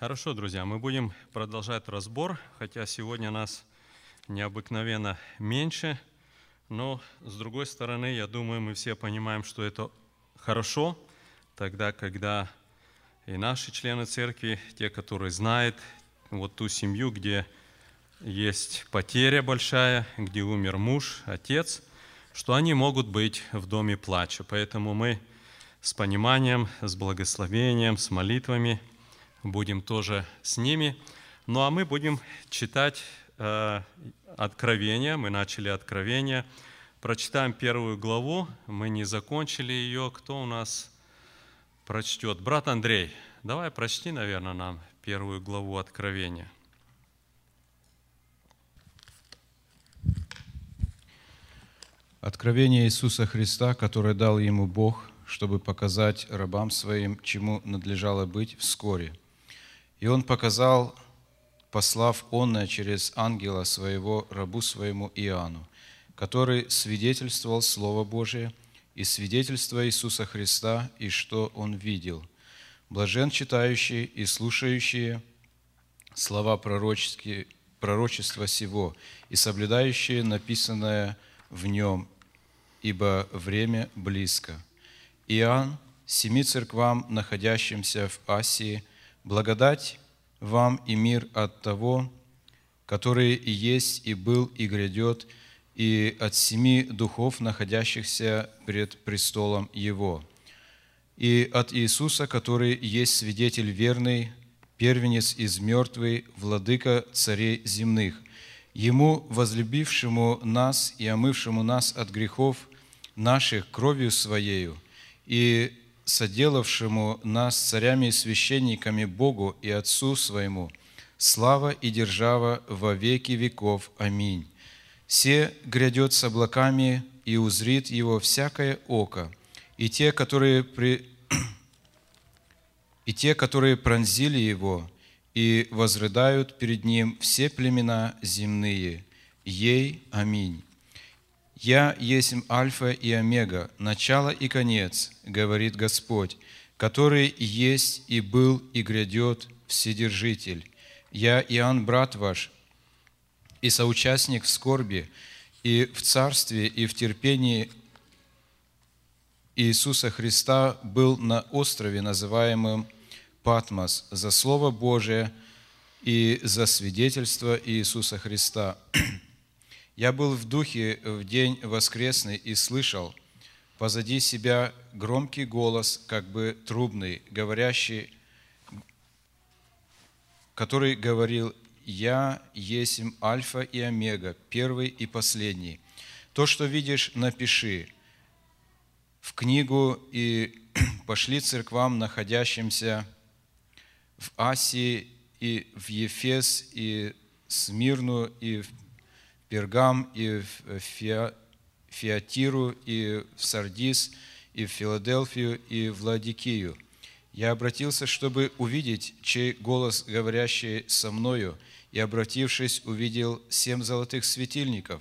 Хорошо, друзья, мы будем продолжать разбор, хотя сегодня нас необыкновенно меньше, но с другой стороны, я думаю, мы все понимаем, что это хорошо, тогда, когда и наши члены церкви, те, которые знают вот ту семью, где есть потеря большая, где умер муж, отец, что они могут быть в доме плача. Поэтому мы с пониманием, с благословением, с молитвами – будем тоже с ними. Ну а мы будем читать э, Откровение. Мы начали Откровение. Прочитаем первую главу. Мы не закончили ее. Кто у нас прочтет? Брат Андрей, давай прочти, наверное, нам первую главу Откровения. Откровение Иисуса Христа, которое дал ему Бог, чтобы показать рабам своим, чему надлежало быть вскоре – и он показал, послав онное через ангела своего рабу своему Иоанну, который свидетельствовал Слово Божие и свидетельство Иисуса Христа, и что он видел. Блажен читающий и слушающие слова пророческие, пророчества сего и соблюдающие написанное в нем, ибо время близко. Иоанн, семи церквам, находящимся в Асии – Благодать вам и мир от того, который и есть, и был, и грядет, и от семи духов, находящихся пред престолом Его, и от Иисуса, который есть свидетель верный, первенец из мертвых, владыка царей земных, Ему, возлюбившему нас и омывшему нас от грехов наших кровью Своею, и соделавшему нас царями и священниками Богу и Отцу своему, слава и держава во веки веков. Аминь. Все грядет с облаками, и узрит его всякое око, и те, которые, при... и те, которые пронзили его, и возрыдают перед ним все племена земные. Ей. Аминь. «Я есть Альфа и Омега, начало и конец, говорит Господь, который есть и был и грядет Вседержитель. Я Иоанн, брат ваш, и соучастник в скорби, и в царстве, и в терпении Иисуса Христа был на острове, называемом Патмос, за Слово Божие и за свидетельство Иисуса Христа, я был в духе в день воскресный и слышал позади себя громкий голос, как бы трубный, говорящий, который говорил, «Я есть Альфа и Омега, первый и последний. То, что видишь, напиши в книгу и пошли церквам, находящимся в Асии и в Ефес и Смирну и в Пергам, и в Фиатиру, и в Сардис, и в Филадельфию, и в Ладикию. Я обратился, чтобы увидеть, чей голос, говорящий со мною, и, обратившись, увидел семь золотых светильников,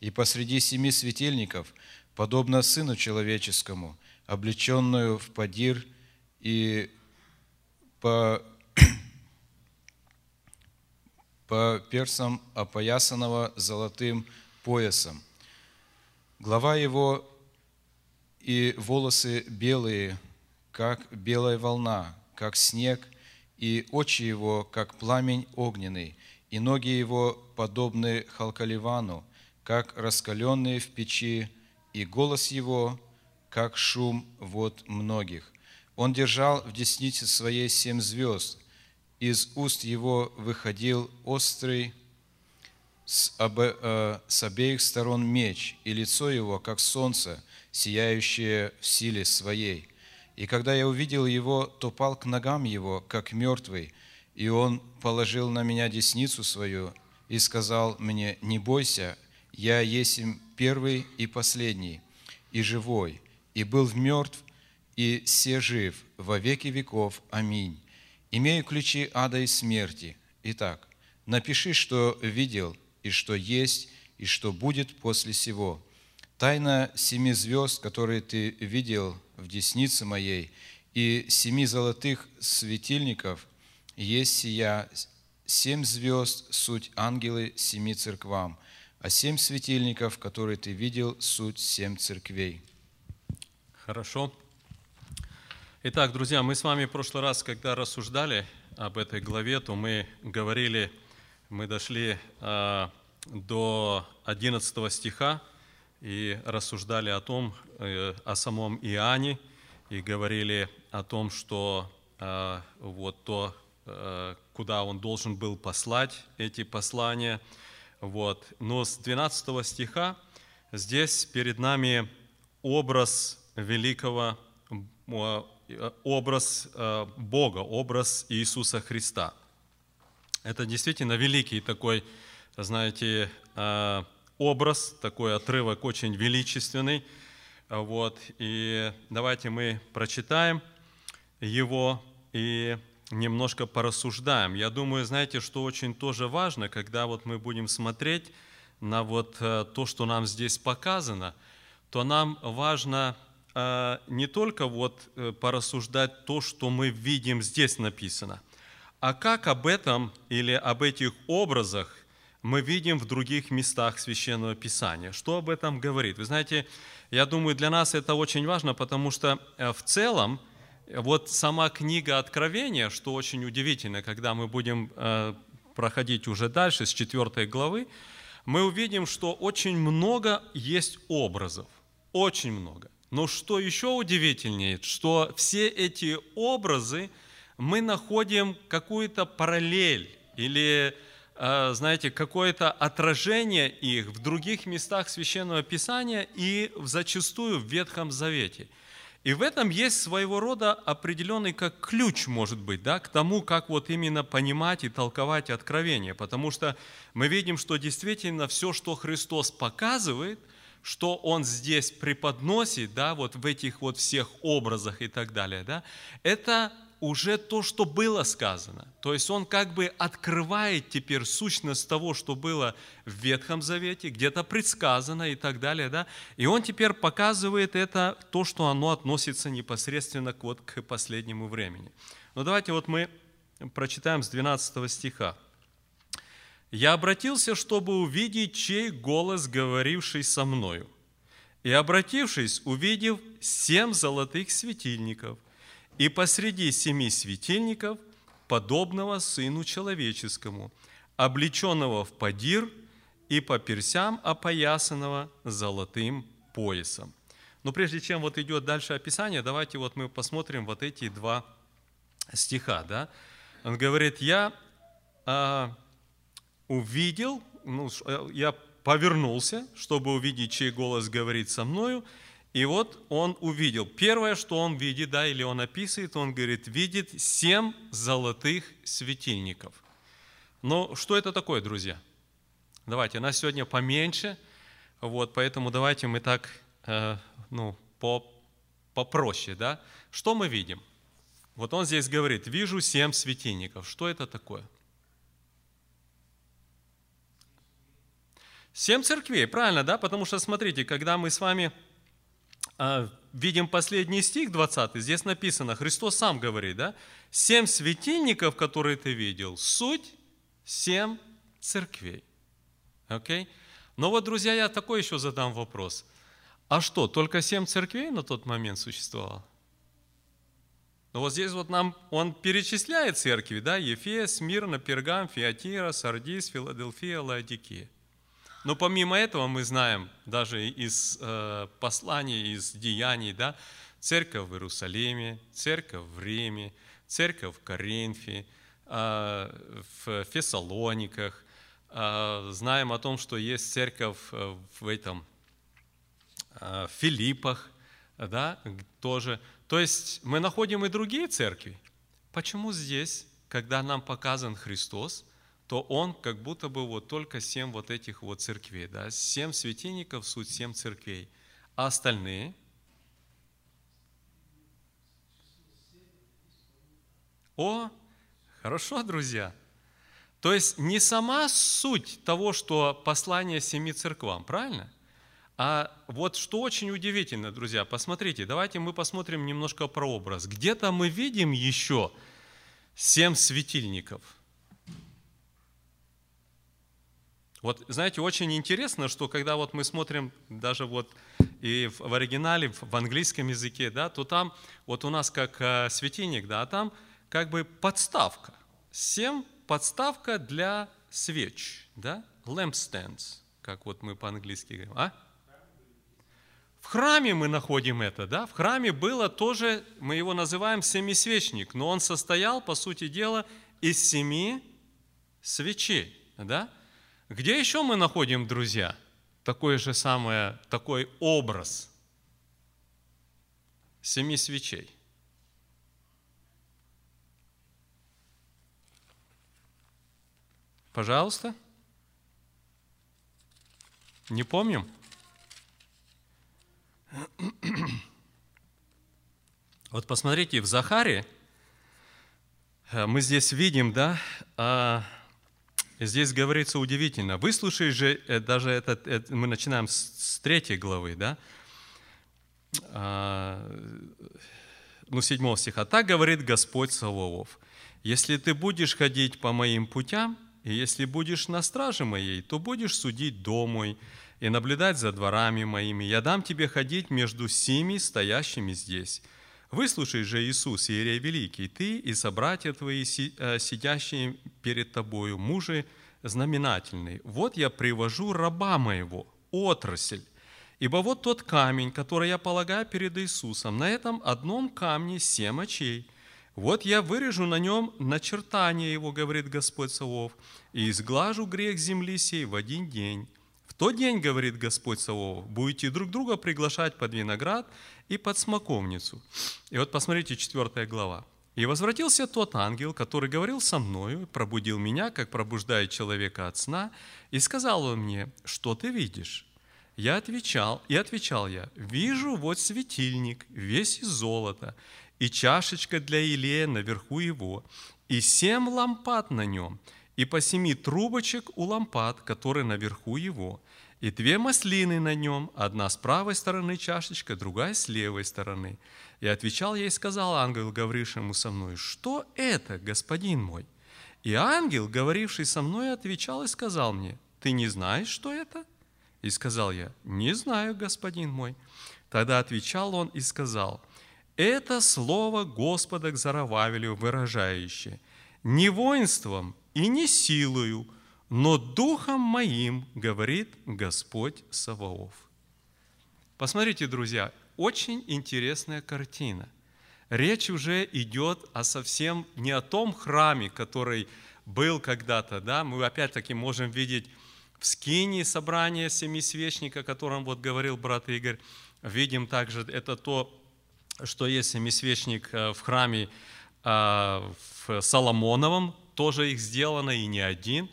и посреди семи светильников, подобно Сыну Человеческому, облеченную в подир и по по персам опоясанного золотым поясом. Глава его и волосы белые, как белая волна, как снег, и очи его, как пламень огненный, и ноги его подобны халкаливану, как раскаленные в печи, и голос его, как шум вод многих. Он держал в деснице своей семь звезд, из уст его выходил острый с, обе, э, с обеих сторон меч, и лицо его, как солнце, сияющее в силе своей. И когда я увидел его, то пал к ногам его, как мертвый, и он положил на меня десницу свою и сказал мне, «Не бойся, я есть первый и последний, и живой, и был мертв, и се жив во веки веков. Аминь. Имею ключи ада и смерти. Итак, напиши, что видел, и что есть, и что будет после сего. Тайна семи звезд, которые ты видел в деснице моей, и семи золотых светильников, Есть сия семь звезд, суть ангелы семи церквам, а семь светильников, которые ты видел, суть семь церквей. Хорошо. Итак, друзья, мы с вами в прошлый раз, когда рассуждали об этой главе, то мы говорили, мы дошли э, до 11 стиха и рассуждали о том, э, о самом Иоанне, и говорили о том, что э, вот то, э, куда он должен был послать эти послания. Вот. Но с 12 стиха здесь перед нами образ великого, образ Бога, образ Иисуса Христа. Это действительно великий такой, знаете, образ, такой отрывок очень величественный. Вот. И давайте мы прочитаем его и немножко порассуждаем. Я думаю, знаете, что очень тоже важно, когда вот мы будем смотреть на вот э, то, что нам здесь показано, то нам важно э, не только вот э, порассуждать то, что мы видим здесь написано, а как об этом или об этих образах мы видим в других местах Священного Писания. Что об этом говорит? Вы знаете, я думаю, для нас это очень важно, потому что в целом вот сама книга Откровения, что очень удивительно, когда мы будем э, проходить уже дальше, с 4 главы, мы увидим, что очень много есть образов, очень много. Но что еще удивительнее, что все эти образы мы находим какую-то параллель или, э, знаете, какое-то отражение их в других местах Священного Писания и зачастую в Ветхом Завете – и в этом есть своего рода определенный как ключ, может быть, да, к тому, как вот именно понимать и толковать откровение. Потому что мы видим, что действительно все, что Христос показывает, что Он здесь преподносит, да, вот в этих вот всех образах и так далее, да, это уже то, что было сказано. То есть он как бы открывает теперь сущность того, что было в Ветхом Завете, где-то предсказано и так далее. Да? И он теперь показывает это, то, что оно относится непосредственно к, вот, к последнему времени. Но давайте вот мы прочитаем с 12 стиха. «Я обратился, чтобы увидеть, чей голос, говоривший со мною. И, обратившись, увидев семь золотых светильников – и посреди семи светильников, подобного Сыну Человеческому, облеченного в падир и по персям опоясанного золотым поясом. Но прежде чем вот идет дальше описание, давайте вот мы посмотрим вот эти два стиха. Да? Он говорит, я а, увидел, ну, э, я повернулся, чтобы увидеть, чей голос говорит со мною, и вот он увидел. Первое, что он видит, да, или он описывает, он говорит, видит семь золотых светильников. Но что это такое, друзья? Давайте, нас сегодня поменьше, вот, поэтому давайте мы так, э, ну, по, попроще, да. Что мы видим? Вот он здесь говорит, вижу семь светильников. Что это такое? Семь церквей, правильно, да? Потому что, смотрите, когда мы с вами а, видим последний стих 20, здесь написано, Христос сам говорит, да, семь светильников, которые ты видел, суть семь церквей. Окей? Okay? Но вот, друзья, я такой еще задам вопрос. А что, только семь церквей на тот момент существовало? Ну вот здесь вот нам он перечисляет церкви, да, Ефес, Смирна, Пергам, Фиатира, Сардис, Филадельфия, Лаодикия. Но помимо этого мы знаем даже из э, посланий, из деяний, да, церковь в Иерусалиме, церковь в Риме, церковь в Коринфе, э, в Фессалониках. Э, знаем о том, что есть церковь э, в этом э, в Филиппах, да, тоже. То есть мы находим и другие церкви. Почему здесь, когда нам показан Христос, то он как будто бы вот только семь вот этих вот церквей, да, семь светильников, суть семь церквей, а остальные О, хорошо, друзья. То есть не сама суть того, что послание семи церквам, правильно? А вот что очень удивительно, друзья, посмотрите, давайте мы посмотрим немножко про образ. Где-то мы видим еще семь светильников. Вот, знаете, очень интересно, что когда вот мы смотрим даже вот и в оригинале, в английском языке, да, то там вот у нас как э, светильник, да, там как бы подставка. Семь подставка для свеч, да, lampstands, как вот мы по-английски говорим, а? В храме мы находим это, да? В храме было тоже, мы его называем семисвечник, но он состоял, по сути дела, из семи свечей, да? Где еще мы находим, друзья, такой же самое, такой образ семи свечей? Пожалуйста. Не помним? Вот посмотрите, в Захаре э, мы здесь видим, да, а, здесь говорится удивительно. Выслушай же, э, даже этот, это, мы начинаем с, с третьей главы, да, а, ну, седьмого стиха. «Так говорит Господь Саваоф, если ты будешь ходить по моим путям, и если будешь на страже моей, то будешь судить дом мой и наблюдать за дворами моими. Я дам тебе ходить между семи стоящими здесь. Выслушай же, Иисус, Иерей Великий, ты и собратья твои, э, сидящие перед тобою, мужи знаменательные. Вот я привожу раба моего, отрасль, Ибо вот тот камень, который я полагаю перед Иисусом, на этом одном камне семь очей. Вот я вырежу на нем начертание его, говорит Господь Савов, и изглажу грех земли сей в один день. Тот день, говорит Господь Савов, будете друг друга приглашать под виноград и под смоковницу. И вот посмотрите, четвертая глава. «И возвратился тот ангел, который говорил со мною, пробудил меня, как пробуждает человека от сна, и сказал он мне, что ты видишь?» Я отвечал, и отвечал я, «Вижу вот светильник, весь из золота, и чашечка для Илея наверху его, и семь лампад на нем, и по семи трубочек у лампад, которые наверху его, и две маслины на нем, одна с правой стороны чашечка, другая с левой стороны. И отвечал я и сказал ангел, говорившему со мной, что это, господин мой? И ангел, говоривший со мной, отвечал и сказал мне, ты не знаешь, что это? И сказал я, не знаю, господин мой. Тогда отвечал он и сказал, это слово Господа к Зарававелю выражающее, не воинством и не силою, но духом моим, говорит Господь Саваоф. Посмотрите, друзья, очень интересная картина. Речь уже идет о совсем не о том храме, который был когда-то, да, мы опять-таки можем видеть в Скинии собрание семисвечника, о котором вот говорил брат Игорь, видим также, это то, что есть семисвечник э, в храме э, в Соломоновом, тоже их сделано и не один.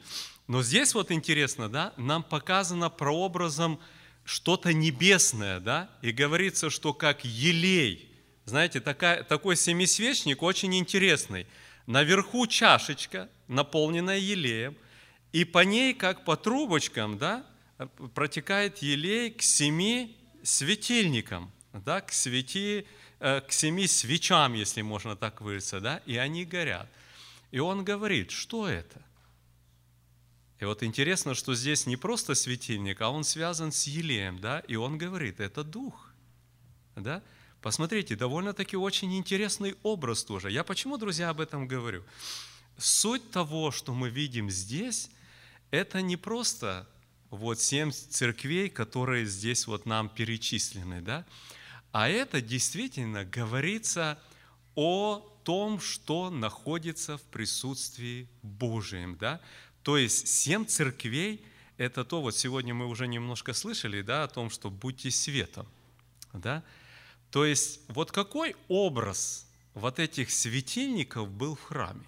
Но здесь вот интересно, да, нам показано прообразом что-то небесное, да, и говорится, что как елей, знаете, такая, такой семисвечник очень интересный. Наверху чашечка, наполненная елеем, и по ней, как по трубочкам, да, протекает елей к семи светильникам, да, к свети, Э, к семи свечам, если можно так выразиться, да, и они горят. И он говорит, что это? И вот интересно, что здесь не просто светильник, а он связан с елеем, да, и он говорит, это дух, да. Посмотрите, довольно-таки очень интересный образ тоже. Я почему, друзья, об этом говорю? Суть того, что мы видим здесь, это не просто вот семь церквей, которые здесь вот нам перечислены, да, а это действительно говорится о том, что находится в присутствии Божьем. Да? То есть семь церквей – это то, вот сегодня мы уже немножко слышали да, о том, что будьте светом. Да? То есть вот какой образ вот этих светильников был в храме?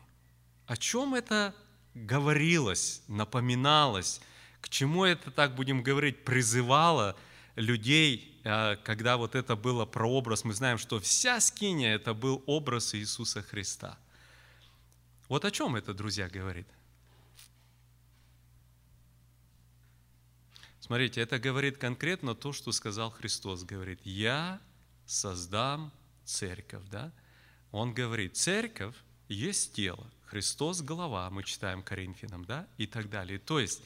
О чем это говорилось, напоминалось, к чему это, так будем говорить, призывало людей а, когда вот это было прообраз, мы знаем, что вся скиния – это был образ Иисуса Христа. Вот о чем это, друзья, говорит? Смотрите, это говорит конкретно то, что сказал Христос. Говорит, я создам церковь. Да? Он говорит, церковь есть тело, Христос – голова, мы читаем Коринфянам, да, и так далее. То есть,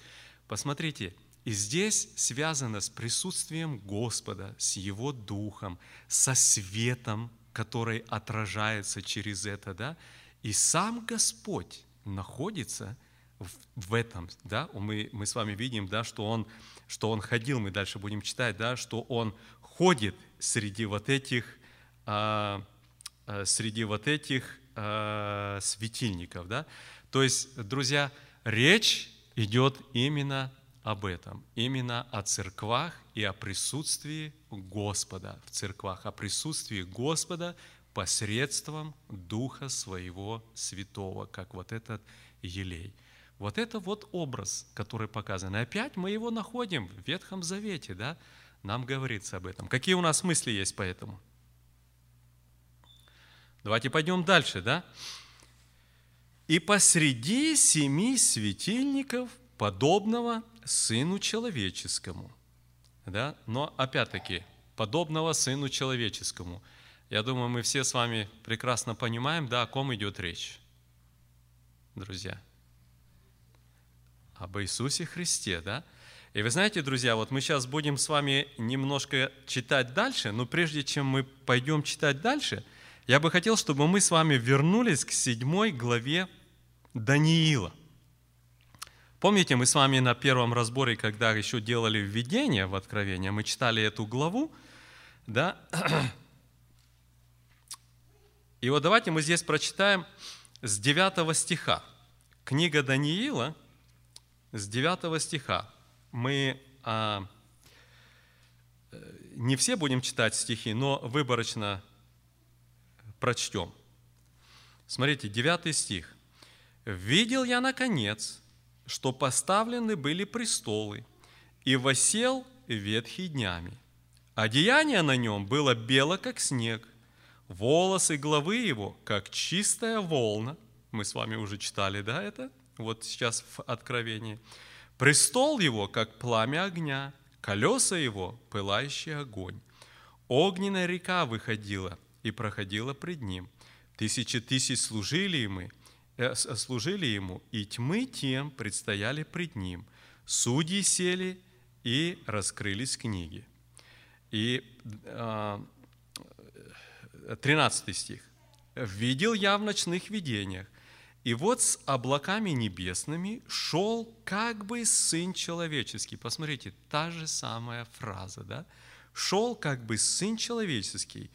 посмотрите, и здесь связано с присутствием Господа, с Его Духом, со светом, который отражается через это, да, и сам Господь находится в, в этом, да, мы, мы с вами видим, да, что он, что он ходил, мы дальше будем читать, да, что он ходит среди вот этих, а, а, среди вот этих а, светильников, да. То есть, друзья, речь идет именно об этом, именно о церквах и о присутствии Господа в церквах, о присутствии Господа посредством Духа Своего Святого, как вот этот елей. Вот это вот образ, который показан. И опять мы его находим в Ветхом Завете, да? Нам говорится об этом. Какие у нас мысли есть по этому? Давайте пойдем дальше, да? И посреди семи светильников, подобного Сыну Человеческому. Да? Но опять-таки, подобного Сыну Человеческому. Я думаю, мы все с вами прекрасно понимаем, да, о ком идет речь, друзья. Об Иисусе Христе, да? И вы знаете, друзья, вот мы сейчас будем с вами немножко читать дальше, но прежде чем мы пойдем читать дальше, я бы хотел, чтобы мы с вами вернулись к седьмой главе Даниила – Помните, мы с вами на первом разборе, когда еще делали введение в Откровение, мы читали эту главу, да? И вот давайте мы здесь прочитаем с 9 стиха. Книга Даниила с 9 стиха. Мы а, не все будем читать стихи, но выборочно прочтем. Смотрите, 9 стих. «Видел я, наконец, что поставлены были престолы, и восел ветхий днями. Одеяние на нем было бело, как снег, волосы главы его, как чистая волна. Мы с вами уже читали, да, это? Вот сейчас в Откровении. Престол его, как пламя огня, колеса его, пылающий огонь. Огненная река выходила и проходила пред ним. Тысячи тысяч служили ему, Э, служили ему, и тьмы тем предстояли пред ним. Судьи сели и раскрылись книги. И 13 а, стих. «Видел я в ночных видениях, и вот с облаками небесными шел как бы Сын Человеческий». Посмотрите, та же самая фраза, да? «Шел как бы Сын Человеческий,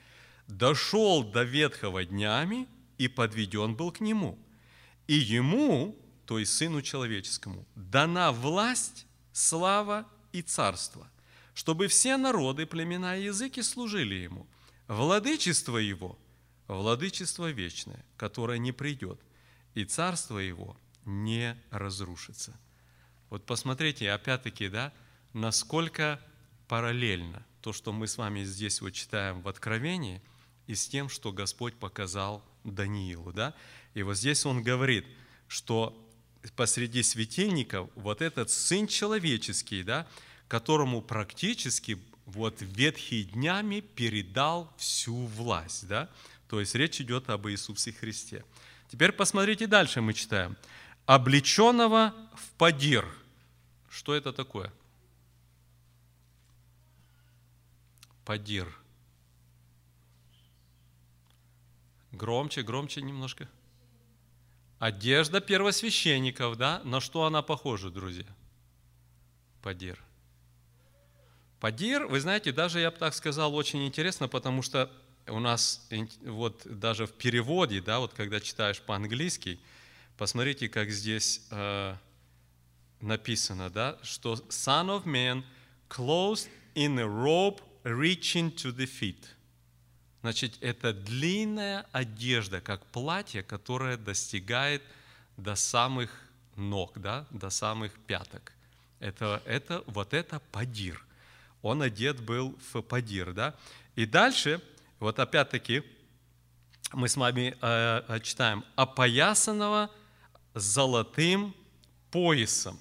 дошел до ветхого днями и подведен был к Нему». И ему, то есть Сыну Человеческому, дана власть, слава и царство, чтобы все народы, племена и языки служили ему. Владычество его – владычество вечное, которое не придет, и царство его не разрушится. Вот посмотрите, опять-таки, да, насколько параллельно то, что мы с вами здесь вот читаем в Откровении, и с тем, что Господь показал Даниилу. Да? И вот здесь он говорит, что посреди светильников вот этот Сын Человеческий, да, которому практически вот ветхий днями передал всю власть. Да? То есть речь идет об Иисусе Христе. Теперь посмотрите дальше, мы читаем. «Облеченного в падир». Что это такое? Падир. Громче, громче немножко. Одежда первосвященников, да? На что она похожа, друзья? Падир. Падир, вы знаете, даже я бы так сказал, очень интересно, потому что у нас вот даже в переводе, да, вот когда читаешь по-английски, посмотрите, как здесь э, написано, да, что Son of Man clothed in a robe reaching to the feet – Значит, это длинная одежда, как платье, которое достигает до самых ног, да, до самых пяток. Это, это, вот это падир. Он одет был в падир, да. И дальше, вот опять-таки, мы с вами э, э читаем, опоясанного золотым поясом,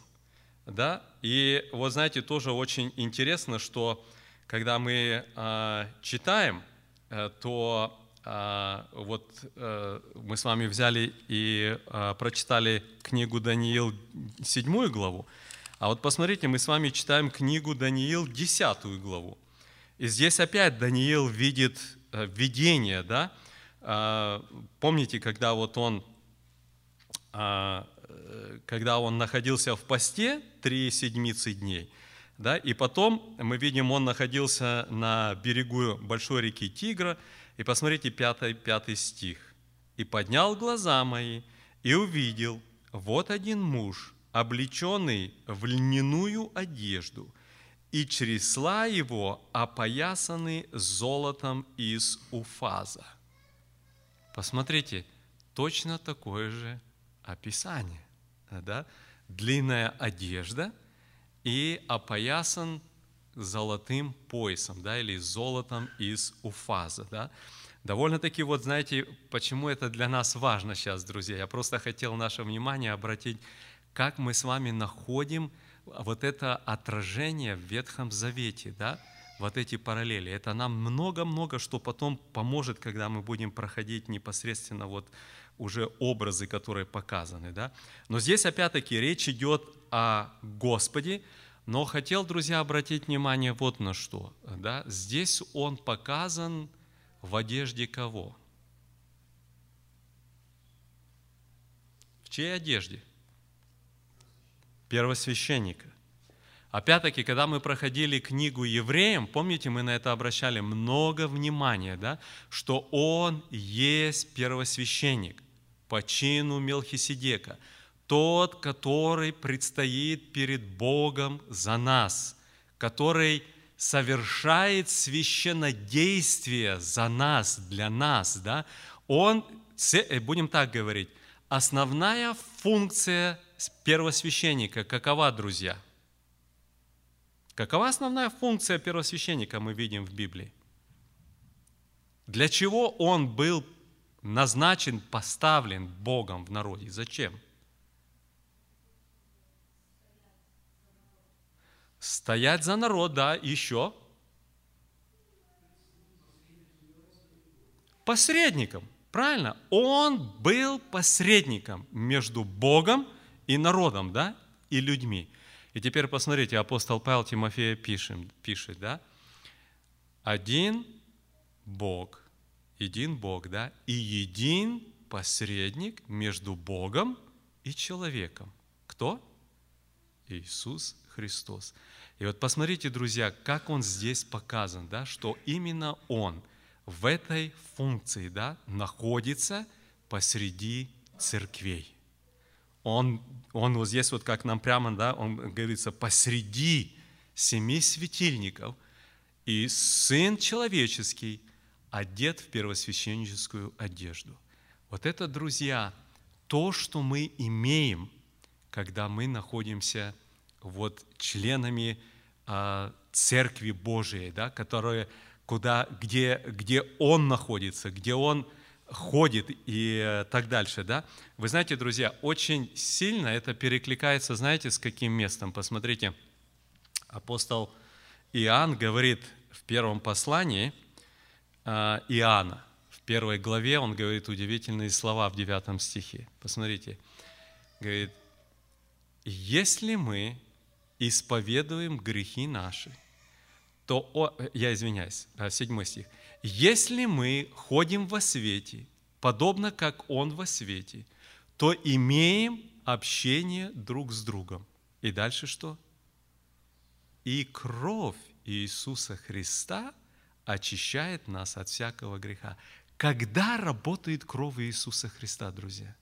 да. И вот знаете, тоже очень интересно, что когда мы э, читаем, Э, то а, вот а, мы с вами взяли и прочитали книгу Даниил, седьмую главу, а вот посмотрите, мы с вами читаем книгу Даниил, десятую главу. И здесь опять Даниил видит видение, да? А, помните, когда вот он, а, когда он находился в посте три седмицы дней, да, и потом мы видим, он находился на берегу большой реки Тигра, и посмотрите, пятый, пятый стих. «И поднял глаза мои, и увидел, вот один муж, облеченный в льняную одежду, и чресла его опоясаны золотом из уфаза». Посмотрите, точно такое же описание. Да? Длинная одежда и опоясан золотым поясом, да, или золотом из уфаза, да. Довольно-таки, вот знаете, почему это для нас важно сейчас, друзья? Я просто хотел наше внимание обратить, как мы с вами находим вот это отражение в Ветхом Завете, да, вот эти параллели. Это нам много-много что потом поможет, когда мы будем проходить непосредственно вот уже образы, которые показаны, да. Но здесь опять-таки речь идет о Господе, но хотел, друзья, обратить внимание вот на что. Да? Здесь он показан в одежде кого? В чьей одежде? Первосвященника. Опять-таки, когда мы проходили книгу евреям, помните, мы на это обращали много внимания, да, что он есть первосвященник по чину Мелхиседека – тот, который предстоит перед Богом за нас, который совершает священнодействие за нас, для нас, да, он, э, будем так говорить, основная функция первосвященника какова, друзья? Какова основная функция первосвященника, мы видим в Библии? Для чего он был назначен, поставлен Богом в народе? Зачем? Стоять за народ, да, еще. Посредником, правильно? Он был посредником между Богом и народом, да, и людьми. И теперь посмотрите, апостол Павел Тимофея пишет, пишет, да, один Бог, един Бог, да, и един посредник между Богом и человеком. Кто? Иисус Христос. И вот посмотрите, друзья, как он здесь показан, да, что именно он в этой функции да, находится посреди церквей. Он, он вот здесь вот как нам прямо, да, он говорится, посреди семи светильников, и Сын Человеческий одет в первосвященническую одежду. Вот это, друзья, то, что мы имеем, когда мы находимся вот членами а, Церкви Божией, да, которая, куда, где, где Он находится, где Он ходит и э, так дальше. Да? Вы знаете, друзья, очень сильно это перекликается, знаете, с каким местом? Посмотрите, апостол Иоанн говорит в первом послании а, Иоанна, в первой главе он говорит удивительные слова в девятом стихе. Посмотрите, говорит, если мы исповедуем грехи наши, то, о, я извиняюсь, а, седьмой стих, если мы ходим во свете, подобно как Он во свете, то имеем общение друг с другом. И дальше что? И кровь Иисуса Христа очищает нас от всякого греха. Когда работает кровь Иисуса Христа, друзья?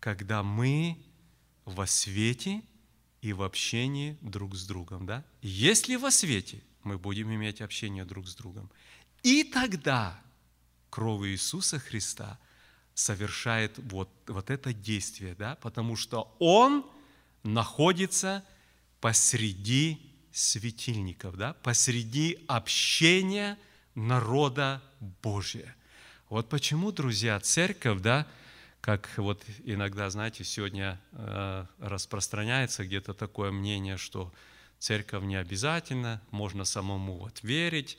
Когда мы во свете и в общении друг с другом. Да? Если во свете, мы будем иметь общение друг с другом. И тогда кровь Иисуса Христа совершает вот, вот это действие, да? потому что Он находится посреди светильников, да? посреди общения народа Божия. Вот почему, друзья, церковь, да, как вот иногда, знаете, сегодня э, распространяется где-то такое мнение, что церковь не обязательно, можно самому вот верить,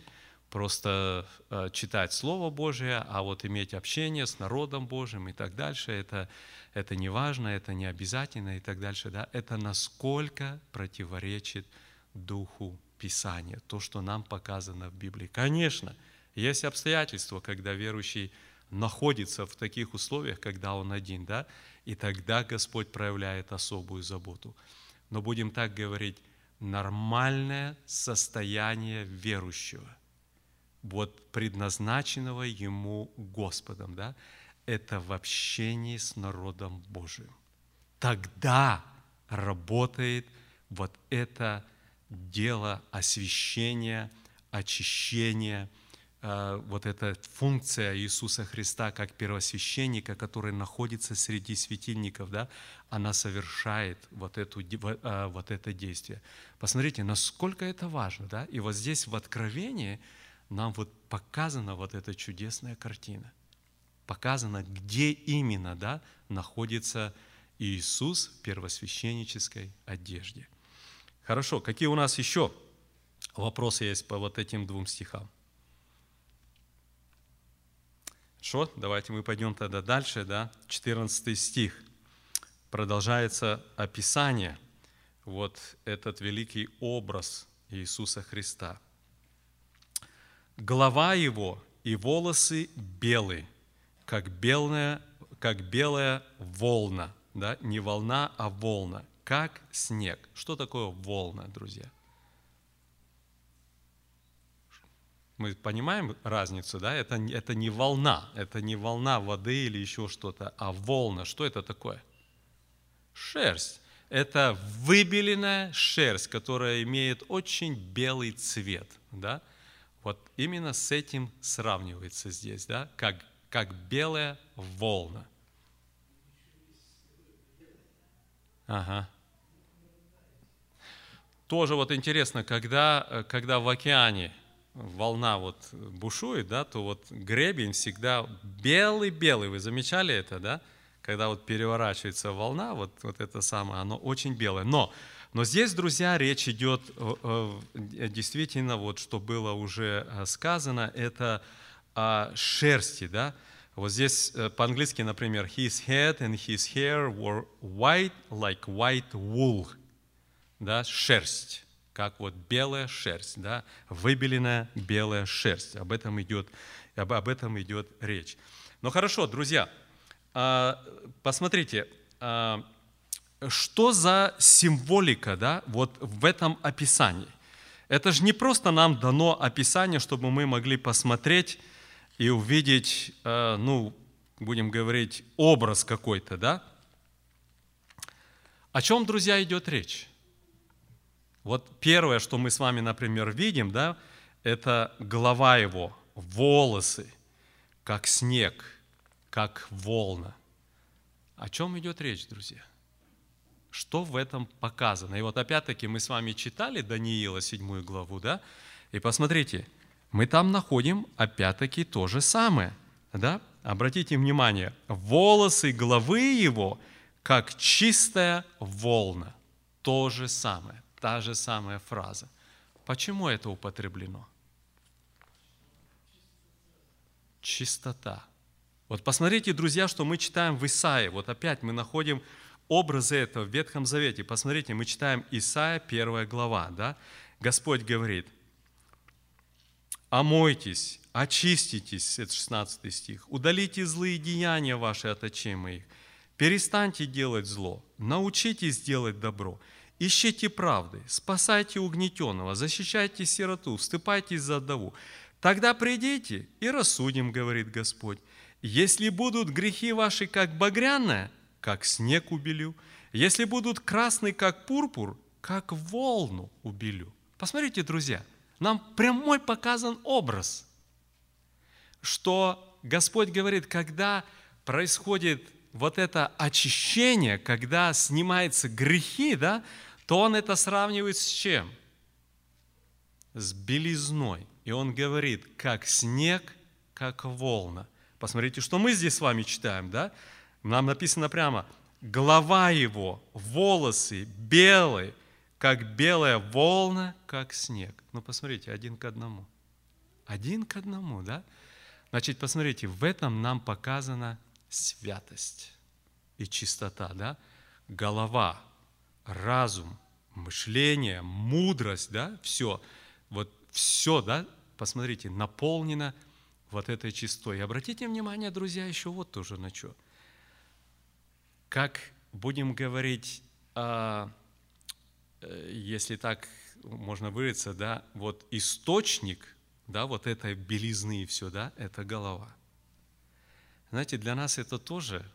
просто э, читать Слово Божие, а вот иметь общение с народом Божьим и так дальше, это, это не важно, это не обязательно и так дальше. Да? Это насколько противоречит Духу Писания, то, что нам показано в Библии. Конечно, есть обстоятельства, когда верующий находится в таких условиях, когда он один, да, и тогда Господь проявляет особую заботу. Но будем так говорить, нормальное состояние верующего, вот предназначенного ему Господом, да, это в общении с народом Божиим. Тогда работает вот это дело освящения, очищения – вот эта функция Иисуса Христа как первосвященника, который находится среди светильников, да, она совершает вот, эту, э, вот это действие. Посмотрите, насколько это важно. Да? И вот здесь в Откровении нам вот показана вот эта чудесная картина. Показано, где именно да, находится Иисус в первосвященнической одежде. Хорошо, какие у нас еще вопросы есть по вот этим двум стихам? Хорошо, давайте мы пойдем тогда дальше, да, 14 стих. Продолжается описание, вот этот великий образ Иисуса Христа. Голова его и волосы белые, как белая, как белая волна, да, не волна, а волна, как снег. Что такое волна, друзья? Мы понимаем разницу, да? Это, это не волна, это не волна воды или еще что-то, а волна. Что это такое? Шерсть. Это выбеленная шерсть, которая имеет очень белый цвет, да? Вот именно с этим сравнивается здесь, да? Как, как белая волна. Ага. Тоже вот интересно, когда, когда в океане волна вот бушует, да, то вот гребень всегда белый-белый. Вы замечали это, да? Когда вот переворачивается волна, вот, вот это самое, оно очень белое. Но, но здесь, друзья, речь идет действительно, вот что было уже э, сказано, это о шерсти, да? Вот здесь э, по-английски, например, his head and his hair were white like white wool, да, шерсть как вот белая шерсть, да, выбеленная белая шерсть. Об этом идет, об, об этом идет речь. Ну хорошо, друзья, а, посмотрите, а, что за символика да, вот в этом описании? Это же не просто нам дано описание, чтобы мы могли посмотреть и увидеть, а, ну, будем говорить, образ какой-то, да? О чем, друзья, идет речь? Вот первое, что мы с вами, например, видим, да, это голова его, волосы, как снег, как волна. О чем идет речь, друзья? Что в этом показано? И вот опять-таки мы с вами читали Даниила 7 главу, да? И посмотрите, мы там находим опять-таки то же самое, да? Обратите внимание, волосы головы его, как чистая волна. То же самое та же самая фраза. Почему это употреблено? Чистота. Вот посмотрите, друзья, что мы читаем в Исаии. Вот опять мы находим образы этого в Ветхом Завете. Посмотрите, мы читаем Исаия, первая глава. Да? Господь говорит, «Омойтесь, очиститесь», это 16 стих, «удалите злые деяния ваши от очей моих, перестаньте делать зло, научитесь делать добро, Ищите правды, спасайте угнетенного, защищайте сироту, вступайтесь за вдову. Тогда придите и рассудим, говорит Господь. Если будут грехи ваши, как багряная, как снег убелю. Если будут красные, как пурпур, как волну убелю. Посмотрите, друзья, нам прямой показан образ, что Господь говорит, когда происходит вот это очищение, когда снимаются грехи, да, то он это сравнивает с чем? С белизной. И он говорит, как снег, как волна. Посмотрите, что мы здесь с вами читаем, да? Нам написано прямо, голова его, волосы белые, как белая волна, как снег. Ну, посмотрите, один к одному. Один к одному, да? Значит, посмотрите, в этом нам показана святость и чистота, да? Голова, разум, мышление, мудрость, да, все. Вот все, да, посмотрите, наполнено вот этой чистотой. И обратите внимание, друзья, еще вот тоже на что. Как будем говорить, а, э, если так можно выразиться, да, вот источник, да, вот этой белизны и все, да, это голова. Знаете, для нас это тоже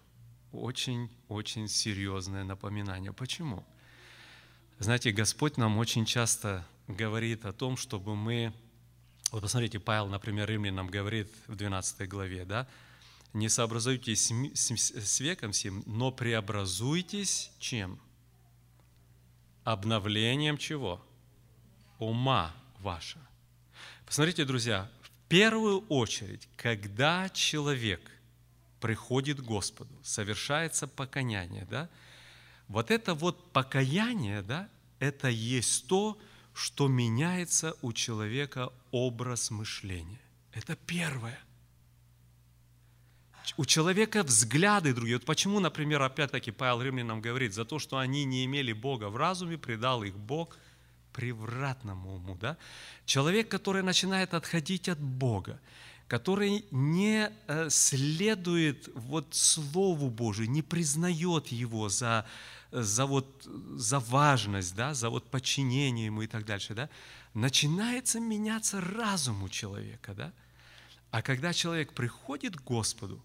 очень-очень серьезное напоминание. Почему? Знаете, Господь нам очень часто говорит о том, чтобы мы... Вот посмотрите, Павел, например, Римлянам говорит в 12 главе, да, «Не сообразуйтесь с веком сим, но преобразуйтесь чем? Обновлением чего? Ума вашего». Посмотрите, друзья, в первую очередь, когда человек приходит к Господу, совершается покаяние, да, вот это вот покаяние, да, это есть то, что меняется у человека образ мышления. Это первое. У человека взгляды другие. Вот почему, например, опять-таки Павел Римлянам говорит, за то, что они не имели Бога в разуме, предал их Бог превратному уму. Да? Человек, который начинает отходить от Бога, который не э, следует вот Слову Божию, не признает Его за за, вот, за важность, да, за вот подчинение ему и так дальше, да, начинается меняться разум у человека. Да? А когда человек приходит к Господу,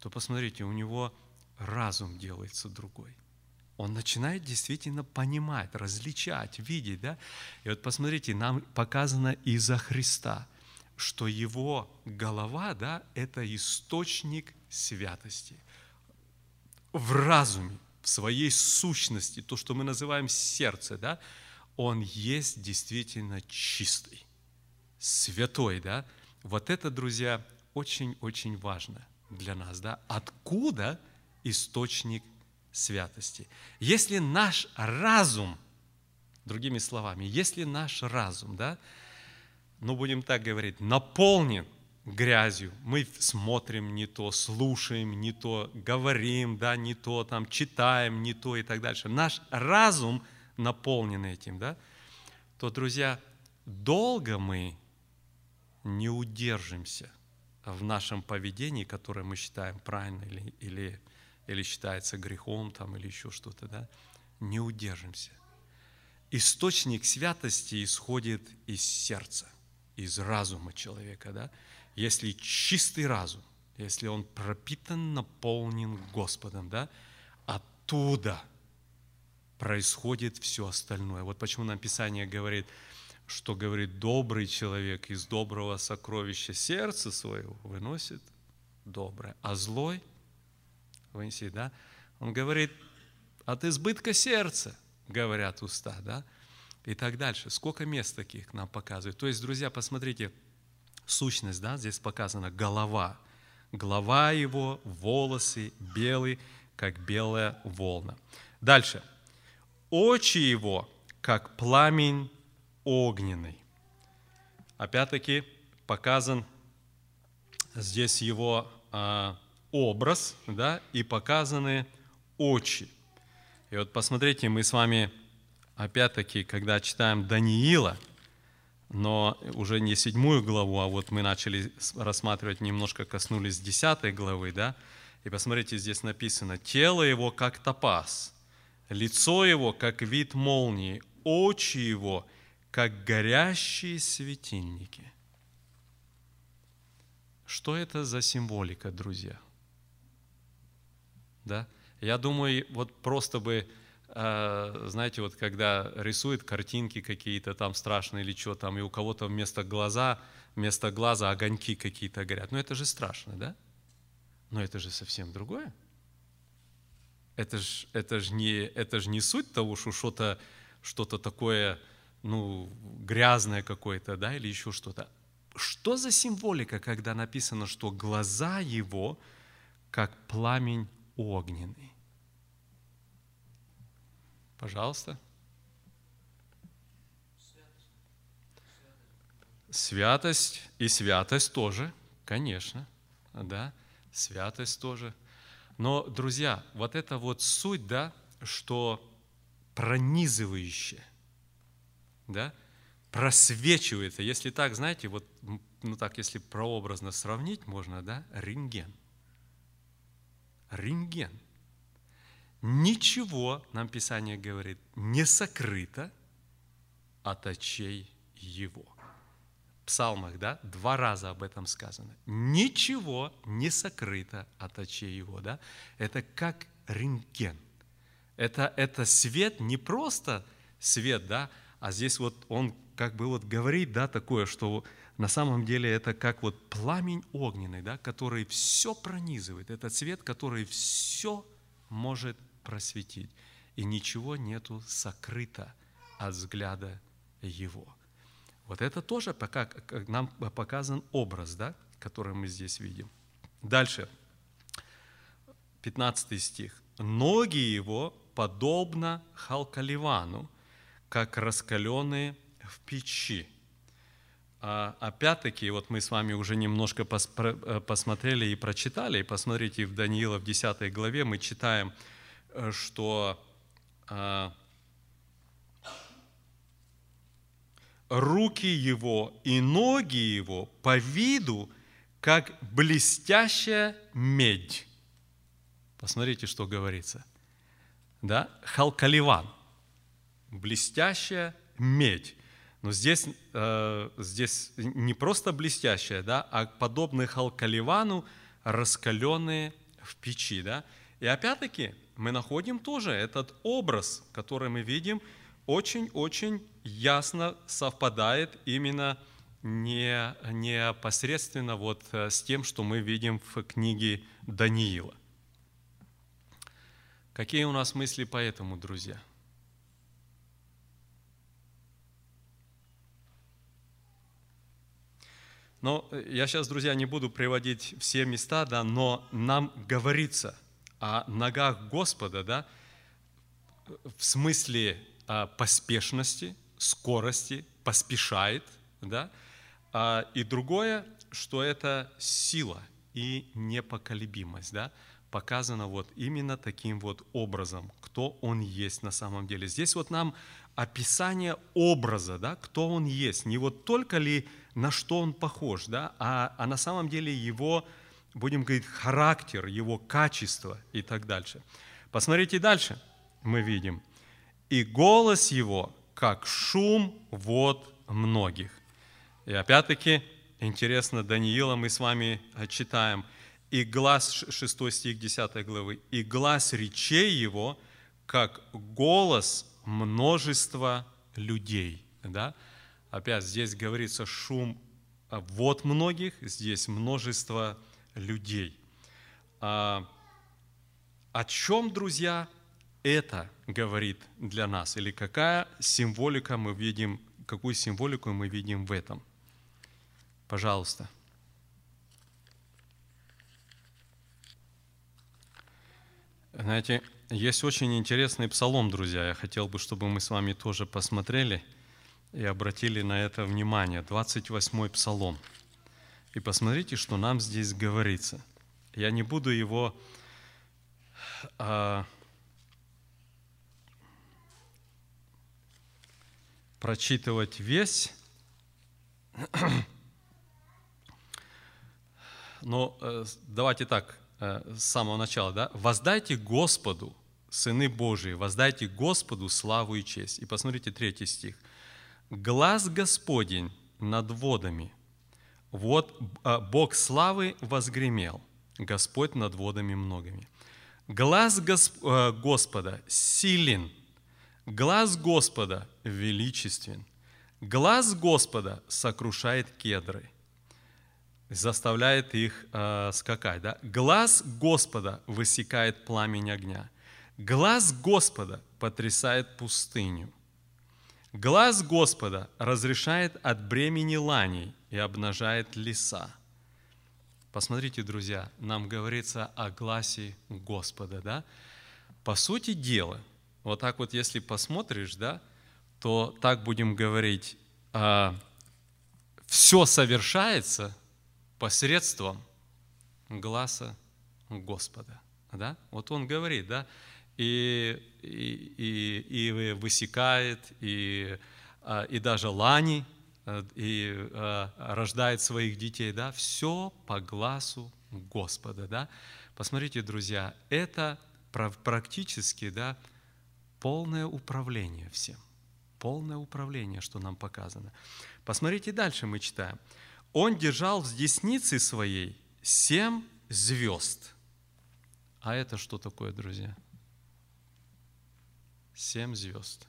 то посмотрите, у него разум делается другой. Он начинает действительно понимать, различать, видеть. Да? И вот посмотрите, нам показано из-за Христа, что его голова да, – это источник святости в разуме в своей сущности, то, что мы называем сердце, да, он есть действительно чистый, святой, да. Вот это, друзья, очень-очень важно для нас, да. Откуда источник святости? Если наш разум, другими словами, если наш разум, да, ну, будем так говорить, наполнен грязью. Мы смотрим не то, слушаем не то, говорим, да, не то, там, читаем не то и так дальше. Наш разум наполнен этим, да, то, друзья, долго мы не удержимся в нашем поведении, которое мы считаем правильно или, или, или считается грехом там, или еще что-то, да, не удержимся. Источник святости исходит из сердца, из разума человека, да, если чистый разум, если он пропитан, наполнен Господом, да, оттуда происходит все остальное. Вот почему нам Писание говорит, что говорит добрый человек из доброго сокровища сердца своего выносит доброе, а злой вынесет, да? Он говорит, от избытка сердца, говорят уста, да? И так дальше. Сколько мест таких нам показывают. То есть, друзья, посмотрите, сущность, да, здесь показана голова. Голова его, волосы белые, как белая волна. Дальше. Очи его, как пламень огненный. Опять-таки показан здесь его а, образ, да, и показаны очи. И вот посмотрите, мы с вами, опять-таки, когда читаем Даниила, но уже не седьмую главу, а вот мы начали рассматривать, немножко коснулись десятой главы, да, и посмотрите, здесь написано, тело его как топаз, лицо его как вид молнии, очи его как горящие светильники. Что это за символика, друзья? Да? Я думаю, вот просто бы знаете, вот когда рисует картинки какие-то там страшные или что там, и у кого-то вместо глаза, вместо глаза огоньки какие-то горят. Ну это же страшно, да? Но это же совсем другое. Это же это ж не, это ж не суть того, что что-то что такое, ну, грязное какое-то, да, или еще что-то. Что за символика, когда написано, что глаза его, как пламень огненный? Пожалуйста. святость и святость тоже, конечно, да, святость тоже. Но, друзья, вот это вот суть, да, что пронизывающее, да, просвечивается. Если так, знаете, вот, ну так, если прообразно сравнить, можно, да, рентген. Рентген. Ничего, нам Писание говорит, не сокрыто от очей его. В псалмах, да, два раза об этом сказано. Ничего не сокрыто от очей его, да. Это как рентген. Это, это свет, не просто свет, да, а здесь вот он как бы вот говорит, да, такое, что на самом деле это как вот пламень огненный, да, который все пронизывает. Это цвет, который все может просветить. И ничего нету сокрыто от взгляда его. Вот это тоже пока нам показан образ, да, который мы здесь видим. Дальше, 15 стих. «Ноги его подобно халкаливану, как раскаленные в печи. А, опять-таки, вот мы с вами уже немножко э, посмотрели и прочитали, и посмотрите, в Даниила в 10 главе мы читаем, э, что а, руки его и ноги его по виду, как блестящая медь. Посмотрите, что говорится. Да? Халкаливан. Блестящая медь. Но здесь, э, здесь не просто блестящая, да, а подобные халкаливану, раскаленные в печи. Да? И опять-таки мы находим тоже этот образ, который мы видим, очень-очень ясно совпадает именно не, непосредственно вот э, с тем, что мы видим в книге Даниила. Какие у нас мысли по этому, друзья? Но э, я сейчас, друзья, не буду приводить все места, да, но нам говорится о ногах Господа, да, в смысле а, поспешности, скорости, поспешает, да, а, и другое, что это сила и непоколебимость, да, показано вот именно таким вот образом, кто он есть на самом деле. Здесь вот нам описание образа, да, кто он есть, не вот только ли на что он похож, да, а, а на самом деле его, будем говорить, характер, его качество и так дальше. Посмотрите дальше, мы видим. «И голос его, как шум вод многих». И опять-таки, интересно, Даниила мы с вами читаем. «И глаз», 6 стих 10 главы, «И глаз речей его, как голос множества людей». Да? Опять здесь говорится шум а, вот многих, здесь множество людей. А, о чем, друзья, это говорит для нас? Или какая символика мы видим, какую символику мы видим в этом? Пожалуйста. Знаете, есть очень интересный псалом, друзья. Я хотел бы, чтобы мы с вами тоже посмотрели – и обратили на это внимание. 28-й псалом. И посмотрите, что нам здесь говорится. Я не буду его а, прочитывать весь, но э, давайте так, э, с самого начала, да? «Воздайте Господу, сыны Божии, воздайте Господу славу и честь». И посмотрите третий стих – глаз Господень над водами. Вот а, Бог славы возгремел, Господь над водами многими. Глаз а, Господа силен, глаз Господа величествен, глаз Господа сокрушает кедры, заставляет их э, скакать. Да? Глаз Господа высекает пламень огня, глаз Господа потрясает пустыню. Глаз Господа разрешает от бремени ланей и обнажает леса. Посмотрите, друзья, нам говорится о гласе Господа, да? По сути дела, вот так вот, если посмотришь, да, то так будем говорить, а, все совершается посредством глаза Господа. Да? Вот он говорит, да, и, и, и, и высекает, и, а, и даже лани, э, и а, рождает своих детей, да, все по глазу Господа, да. Посмотрите, друзья, это практически, да, полное управление всем. Полное управление, что нам показано. Посмотрите, дальше мы читаем. Он держал в деснице своей семь звезд. А это что такое, друзья? Семь звезд.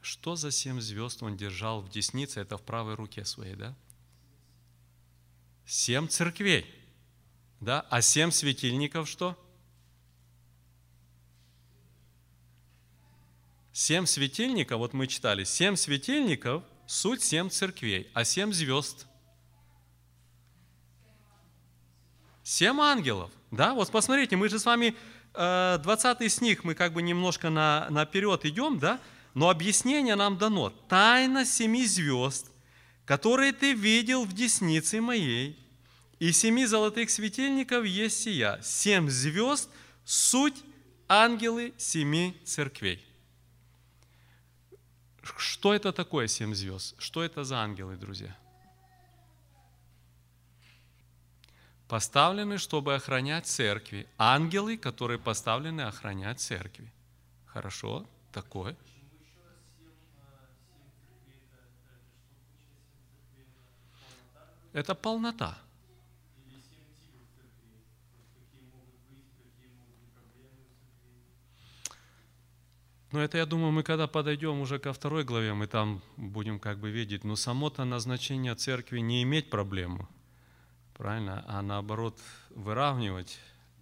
Что за семь звезд он держал в деснице? Это в правой руке своей, да? Семь церквей. Да? А семь светильников что? Семь светильников, вот мы читали, семь светильников – суть семь церквей, а семь звезд – семь ангелов. Да, вот посмотрите, мы же с вами 20 э, стих, мы как бы немножко на, наперед идем, да, но объяснение нам дано. Тайна семи звезд, которые ты видел в деснице моей, и семи золотых светильников есть сия. Семь звезд – суть ангелы семи церквей. Что это такое семь звезд? Что это за ангелы, друзья? Поставлены, чтобы охранять церкви. Ангелы, которые поставлены охранять церкви. Хорошо? Такое. Это полнота. Но это, я думаю, мы когда подойдем уже ко второй главе, мы там будем как бы видеть. Но само-то назначение церкви не иметь проблему, правильно, а наоборот выравнивать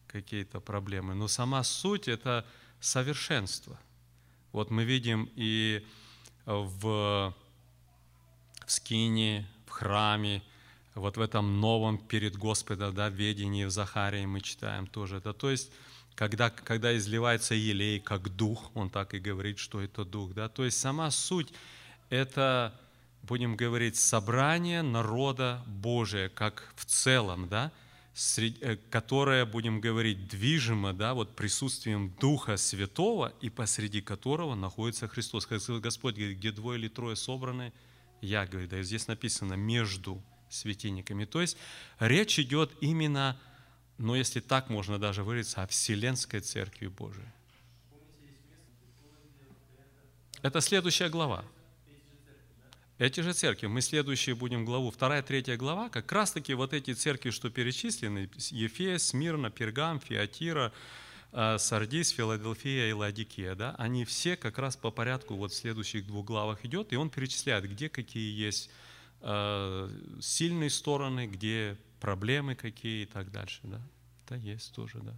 какие-то проблемы. Но сама суть – это совершенство. Вот мы видим и в, в скине, в храме, вот в этом новом перед Господом да, ведении в Захарии мы читаем тоже это. То есть когда, когда изливается елей как дух, он так и говорит, что это дух. Да? То есть сама суть – это, будем говорить, собрание народа Божия, как в целом, да? Э, которое, будем говорить, движимо да, вот присутствием Духа Святого, и посреди которого находится Христос. Господь говорит, где двое или трое собраны, я, говорю, да, здесь написано «между светильниками». То есть речь идет именно но если так можно даже выразиться, о Вселенской Церкви Божией. Это следующая глава. Эти же церкви, мы следующие будем главу, вторая, третья глава, как раз таки вот эти церкви, что перечислены, Ефес, Смирна, Пергам, Фиатира, э, Сардис, Филадельфия и Ладикия, да, они все как раз по порядку вот в следующих двух главах идет, и он перечисляет, где какие есть э, сильные стороны, где проблемы какие и так дальше. Да? Это есть тоже, да.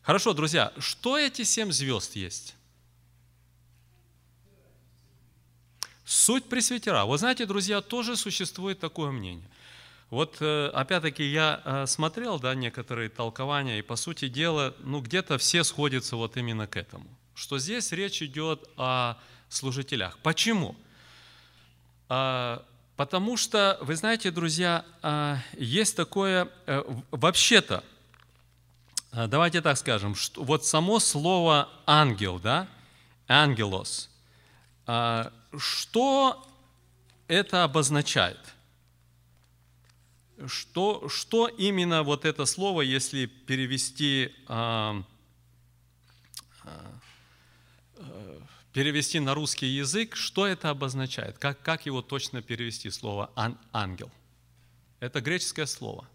Хорошо, друзья, что эти семь звезд есть? Суть пресвитера. Вы знаете, друзья, тоже существует такое мнение. Вот э, опять-таки я э, смотрел да, некоторые толкования, и по сути дела, ну где-то все сходятся вот именно к этому. Что здесь речь идет о служителях. Почему? А, Потому что, вы знаете, друзья, а, есть такое, э, вообще-то, давайте так скажем, что вот само слово ангел, да, ангелос, а, что это обозначает? Что, что именно вот это слово, если перевести перевести на русский язык, что это обозначает? Как, как его точно перевести, слово ан, ангел? Это греческое слово.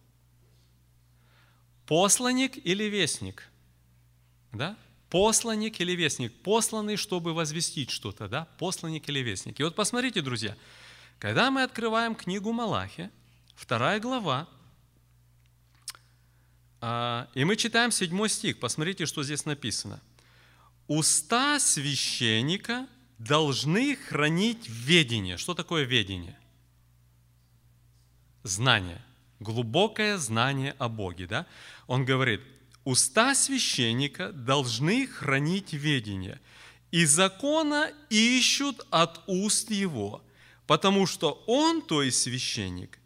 Посланник или вестник? Да? Посланник или вестник? Посланный, чтобы возвестить что-то, да? Посланник или вестник. И вот посмотрите, друзья, когда мы открываем книгу Малахи, вторая глава, а, и мы читаем седьмой стих, посмотрите, что здесь написано – Уста священника должны хранить ведение. Что такое ведение? Знание. Глубокое знание о Боге. Да? Он говорит, уста священника должны хранить ведение, и закона ищут от уст его, потому что он, то есть священник,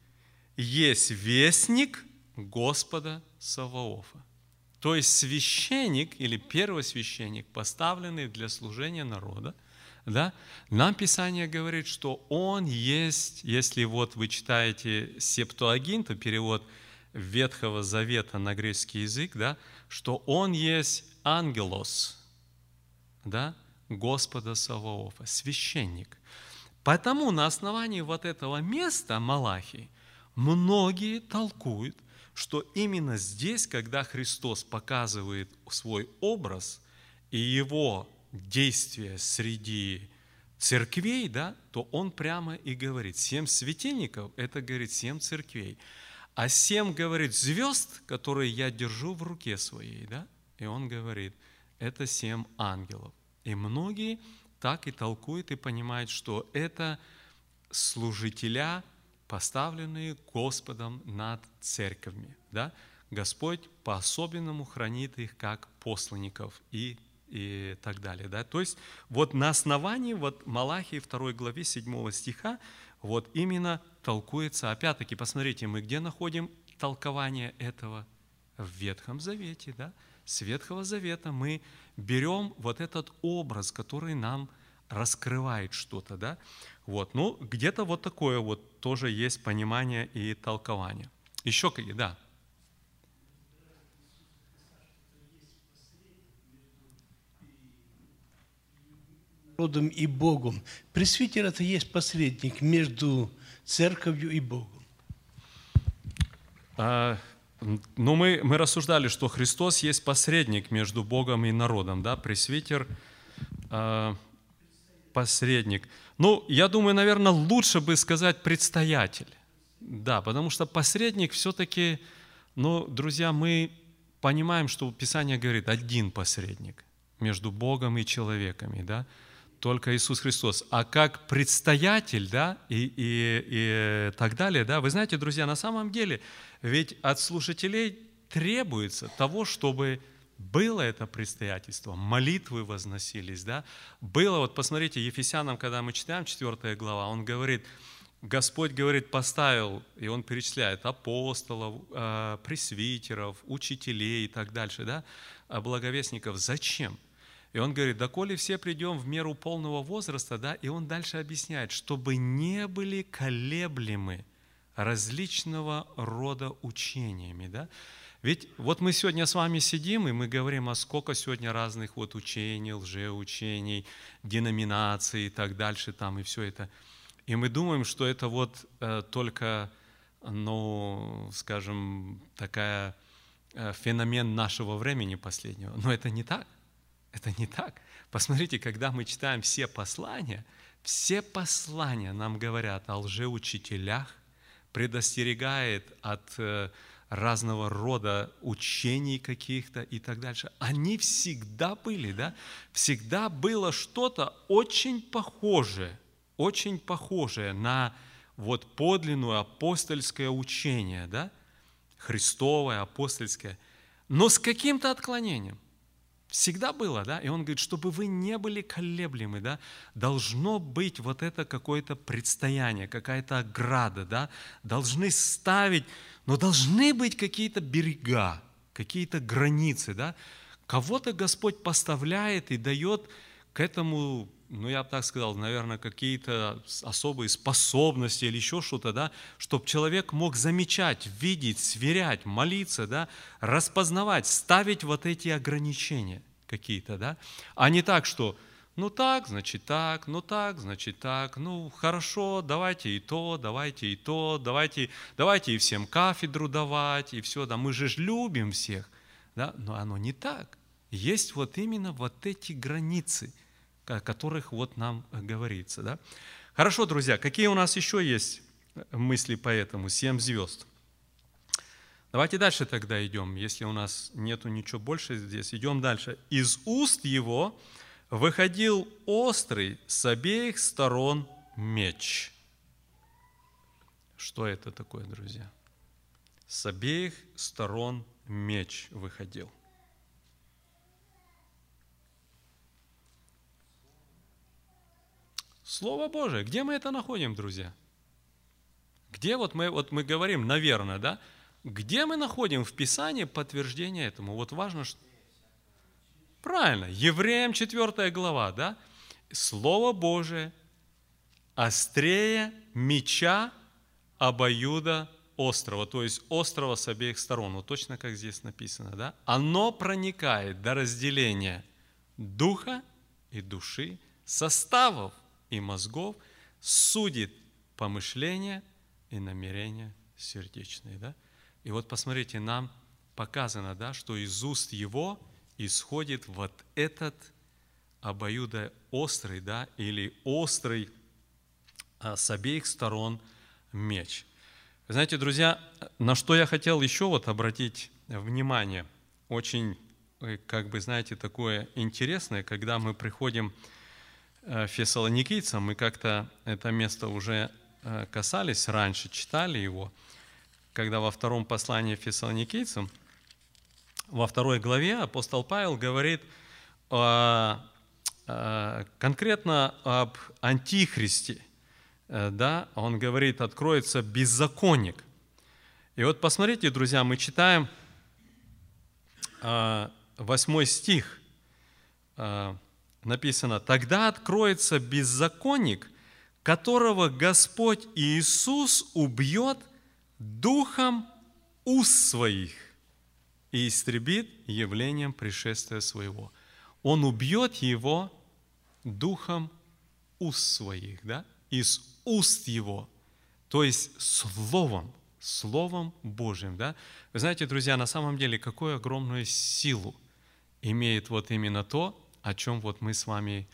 есть вестник Господа Саваофа. То есть священник или первосвященник, поставленный для служения народа, да, нам Писание говорит, что он есть, если вот вы читаете Септуагинту, перевод Ветхого Завета на греческий язык, да, что он есть ангелос, да, Господа Саваофа, священник. Поэтому на основании вот этого места Малахии многие толкуют, что именно здесь, когда Христос показывает свой образ и его действия среди церквей, да, то он прямо и говорит, семь светильников, это говорит семь церквей. А семь, говорит, звезд, которые я держу в руке своей, да, и он говорит, это семь ангелов. И многие так и толкуют и понимают, что это служителя, поставленные Господом над церковью. Да? Господь по-особенному хранит их как посланников и, и так далее. Да? То есть вот на основании вот Малахии 2 главе 7 стиха вот именно толкуется, опять-таки, посмотрите, мы где находим толкование этого? В Ветхом Завете, да? С Ветхого Завета мы берем вот этот образ, который нам раскрывает что-то, да? Вот, ну, где-то вот такое вот тоже есть понимание и толкование. Еще какие, да? народом и Богом. Пресвитер – это есть посредник между церковью и Богом. А, ну, мы, мы рассуждали, что Христос есть посредник между Богом и народом, да, пресвитер, а, посредник. Ну, я думаю, наверное, лучше бы сказать предстоятель, да, потому что посредник все-таки, ну, друзья, мы понимаем, что Писание говорит, один посредник между Богом и человеками, да, только Иисус Христос. А как предстоятель, да, и, и, и так далее, да, вы знаете, друзья, на самом деле, ведь от слушателей требуется того, чтобы было это предстоятельство, молитвы возносились, да, было, вот посмотрите, Ефесянам, когда мы читаем 4 глава, он говорит, Господь, говорит, поставил, и он перечисляет апостолов, э, пресвитеров, учителей и так дальше, да, благовестников. Зачем? И он говорит, доколе все придем в меру полного возраста, да, и он дальше объясняет, чтобы не были колеблемы различного рода учениями, да. Ведь вот мы сегодня с вами сидим, и мы говорим, а сколько сегодня разных вот учений, лжеучений, деноминаций и так дальше, там и все это. И мы думаем, что это вот э, только, ну, скажем, такая э, феномен нашего времени последнего. Но это не так. Это не так. Посмотрите, когда мы читаем все послания, все послания нам говорят о лжеучителях, предостерегает от э, разного рода учений каких-то и так дальше. Они всегда были, да? Всегда было что-то очень похожее, очень похожее на вот подлинное апостольское учение, да? Христовое, апостольское, но с каким-то отклонением – Всегда было, да? И он говорит, чтобы вы не были колеблемы, да? Должно быть вот это какое-то предстояние, какая-то ограда, да? Должны ставить, но должны быть какие-то берега, какие-то границы, да? Кого-то Господь поставляет и дает к этому ну, я бы так сказал, наверное, какие-то особые способности или еще что-то, да, чтобы человек мог замечать, видеть, сверять, молиться, да, распознавать, ставить вот эти ограничения какие-то, да, а не так, что ну так, значит так, ну так, значит так, ну хорошо, давайте и то, давайте и то, давайте, давайте и всем кафедру давать, и все, да, мы же любим всех, да, но оно не так. Есть вот именно вот эти границы – о которых вот нам говорится. Да? Хорошо, друзья, какие у нас еще есть мысли по этому? Семь звезд. Давайте дальше тогда идем, если у нас нету ничего больше здесь. Идем дальше. Из уст его выходил острый с обеих сторон меч. Что это такое, друзья? С обеих сторон меч выходил. Слово Божие. Где мы это находим, друзья? Где вот мы, вот мы говорим, наверное, да? Где мы находим в Писании подтверждение этому? Вот важно, что... Правильно, Евреям 4 глава, да? Слово Божие острее меча обоюда острова, то есть острова с обеих сторон, вот точно как здесь написано, да? Оно проникает до разделения духа и души, составов и мозгов, судит помышления и намерения сердечные, да? И вот посмотрите, нам показано, да, что из уст его исходит вот этот обоюдо острый, да, или острый а, с обеих сторон меч. Знаете, друзья, на что я хотел еще вот обратить внимание, очень, э, как бы, знаете, такое интересное, когда мы приходим э, фессалоникийцам, мы как-то это место уже э, касались раньше, читали его, когда во втором послании фессалоникийцам, во второй главе апостол Павел говорит о, конкретно об антихристе – Э, да, он говорит, откроется беззаконник. И вот посмотрите, друзья, мы читаем 8 э, стих, э, написано, «Тогда откроется беззаконник, которого Господь Иисус убьет духом уст своих и истребит явлением пришествия своего». Он убьет его духом уст своих, да? из уст Его, то есть Словом, Словом Божьим. Да? Вы знаете, друзья, на самом деле, какую огромную силу имеет вот именно то, о чем вот мы с вами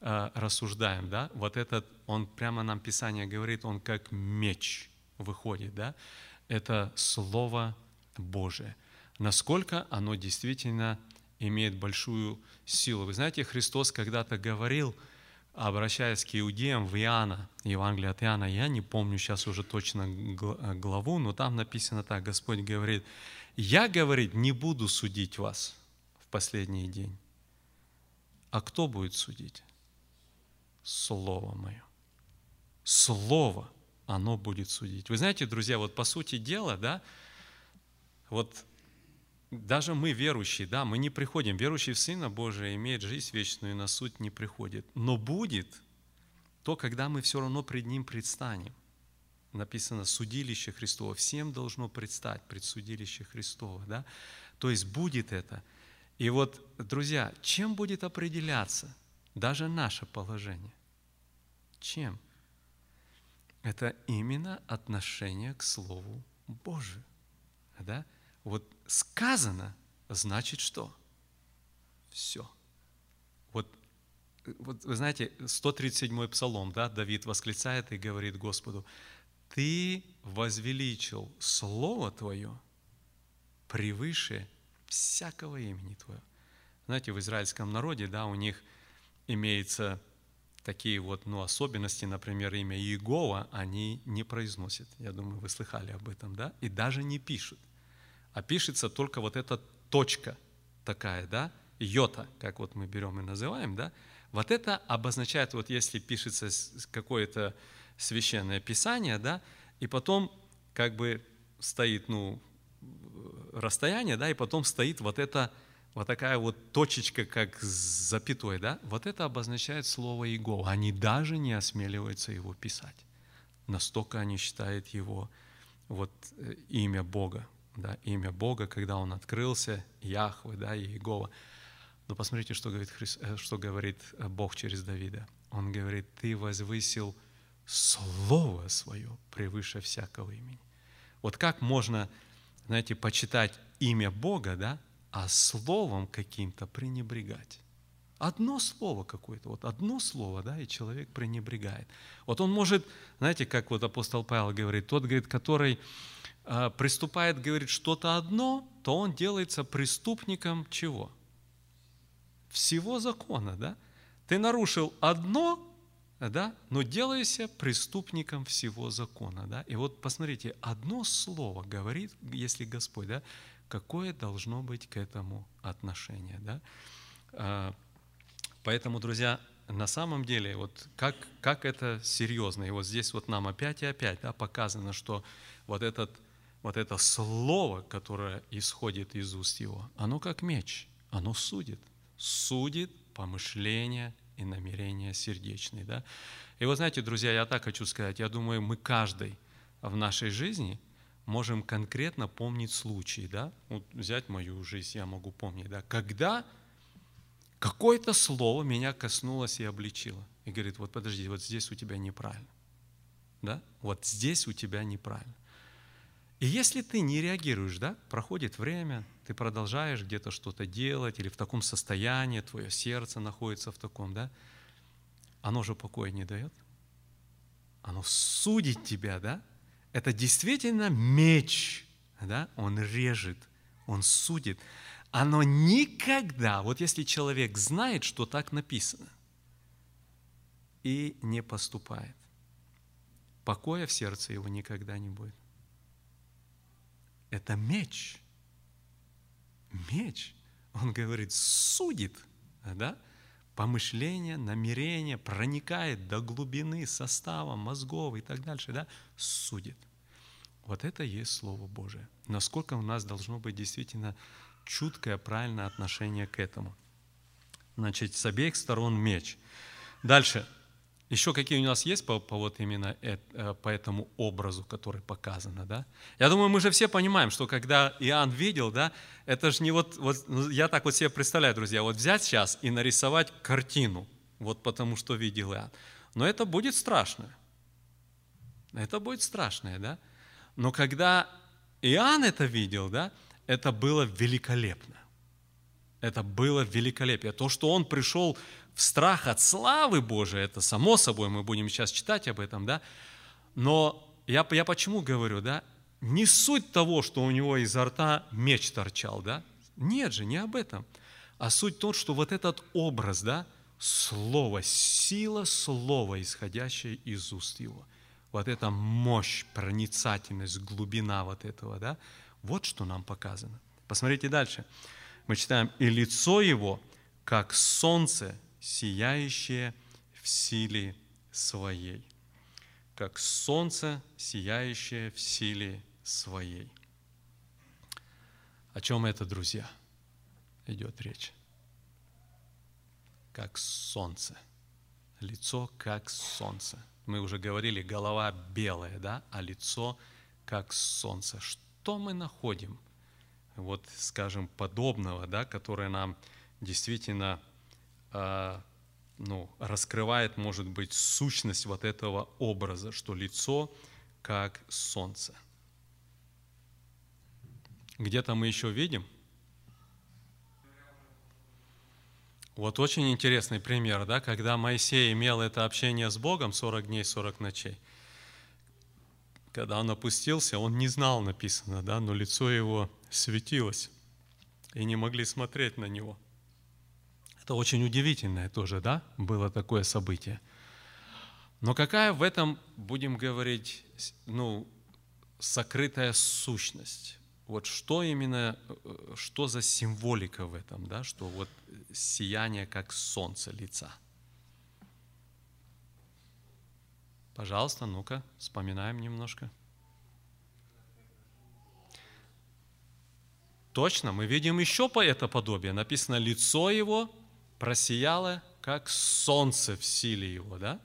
э, рассуждаем. Да? Вот этот, он прямо нам Писание говорит, он как меч выходит. Да? Это Слово Божие. Насколько оно действительно имеет большую силу. Вы знаете, Христос когда-то говорил – обращаясь к иудеям в Иоанна, Евангелие от Иоанна, я не помню сейчас уже точно главу, но там написано так, Господь говорит, я, говорит, не буду судить вас в последний день. А кто будет судить? Слово мое. Слово, оно будет судить. Вы знаете, друзья, вот по сути дела, да, вот даже мы верующие, да, мы не приходим. Верующий в Сына Божия имеет жизнь вечную и на суд не приходит. Но будет то, когда мы все равно пред Ним предстанем. Написано «судилище Христово». Всем должно предстать пред судилище Христово. Да? То есть будет это. И вот, друзья, чем будет определяться даже наше положение? Чем? Это именно отношение к Слову Божию. Да? Вот сказано, значит что? Все. Вот, вот вы знаете, 137-й псалом, да, Давид восклицает и говорит Господу, «Ты возвеличил Слово Твое превыше всякого имени Твоего». Знаете, в израильском народе, да, у них имеется такие вот ну, особенности, например, имя Иегова, они не произносят. Я думаю, вы слыхали об этом, да? И даже не пишут а пишется только вот эта точка такая, да, йота, как вот мы берем и называем, да, вот это обозначает, вот если пишется какое-то священное писание, да, и потом как бы стоит, ну, расстояние, да, и потом стоит вот эта вот такая вот точечка, как с запятой, да, вот это обозначает слово Иегова. Они даже не осмеливаются его писать. Настолько они считают его вот э, имя Бога да, имя Бога, когда он открылся, Яхве, да, Иегова. Но посмотрите, что говорит, Христ, э, что говорит э, Бог через Давида. Он говорит, ты возвысил Слово Свое превыше всякого имени. Вот как можно, знаете, почитать имя Бога, да, а словом каким-то пренебрегать? Одно слово какое-то, вот одно слово, да, и человек пренебрегает. Вот он может, знаете, как вот апостол Павел говорит, тот, говорит, который а, приступает, говорит, что-то одно, то он делается преступником чего? Всего закона, да? Ты нарушил одно, да, но делайся преступником всего закона, да? И вот посмотрите, одно слово говорит, если Господь, да, какое должно быть к этому отношение, да? А, поэтому, друзья, на самом деле, вот как, как это серьезно. И вот здесь вот нам опять и опять да, показано, что вот, этот, вот это слово, которое исходит из уст его, оно как меч, оно судит. Судит помышления и намерения сердечные. Да? И вот знаете, друзья, я так хочу сказать, я думаю, мы каждый в нашей жизни можем конкретно помнить случаи, да, вот взять мою жизнь, я могу помнить, да, когда какое-то слово меня коснулось и обличило. И говорит, вот подожди, вот здесь у тебя неправильно. Да? Вот здесь у тебя неправильно. И если ты не реагируешь, да, проходит время, ты продолжаешь где-то что-то делать, или в таком состоянии, твое сердце находится в таком, да, оно же покоя не дает. Оно судит тебя, да? Это действительно меч, да? Он режет, он судит оно никогда, вот если человек знает, что так написано, и не поступает, покоя в сердце его никогда не будет. Это меч. Меч. Он говорит, судит, да? помышление, намерение проникает до глубины состава мозгов и так дальше, да? судит. Вот это и есть Слово Божие. Насколько у нас должно быть действительно чуткое, правильное отношение к этому. Значит, с обеих сторон меч. Дальше. Еще какие у нас есть по, по вот именно это, по этому образу, который показано, да? Я думаю, мы же все понимаем, что когда Иоанн видел, да, это же не вот, вот, ну, я так вот себе представляю, друзья, вот взять сейчас и нарисовать картину, вот потому что видел Иоанн. Но это будет страшно. Это будет страшное, да? Но когда Иоанн это видел, да, это было великолепно. Это было великолепие. То, что он пришел в страх от славы Божией, это само собой, мы будем сейчас читать об этом, да. Но я, я почему говорю, да, не суть того, что у него изо рта меч торчал, да. Нет же, не об этом. А суть в том, что вот этот образ, да, слово, сила слова, исходящая из уст его. Вот эта мощь, проницательность, глубина вот этого, да, вот что нам показано. Посмотрите дальше. Мы читаем, «И лицо его, как солнце, сияющее в силе своей». Как солнце, сияющее в силе своей. О чем это, друзья, идет речь? Как солнце. Лицо как солнце. Мы уже говорили, голова белая, да, а лицо как солнце что мы находим, вот, скажем, подобного, да, которое нам действительно э, ну, раскрывает, может быть, сущность вот этого образа, что лицо как солнце. Где-то мы еще видим. Вот очень интересный пример, да, когда Моисей имел это общение с Богом 40 дней, 40 ночей – когда он опустился, он не знал, написано, да, но лицо его светилось, и не могли смотреть на него. Это очень удивительное тоже, да, было такое событие. Но какая в этом, будем говорить, ну, сокрытая сущность? Вот что именно, что за символика в этом, да, что вот сияние как солнце лица? Пожалуйста, ну-ка, вспоминаем немножко. Точно, мы видим еще по это подобие. Написано, лицо его просияло, как солнце в силе его, да?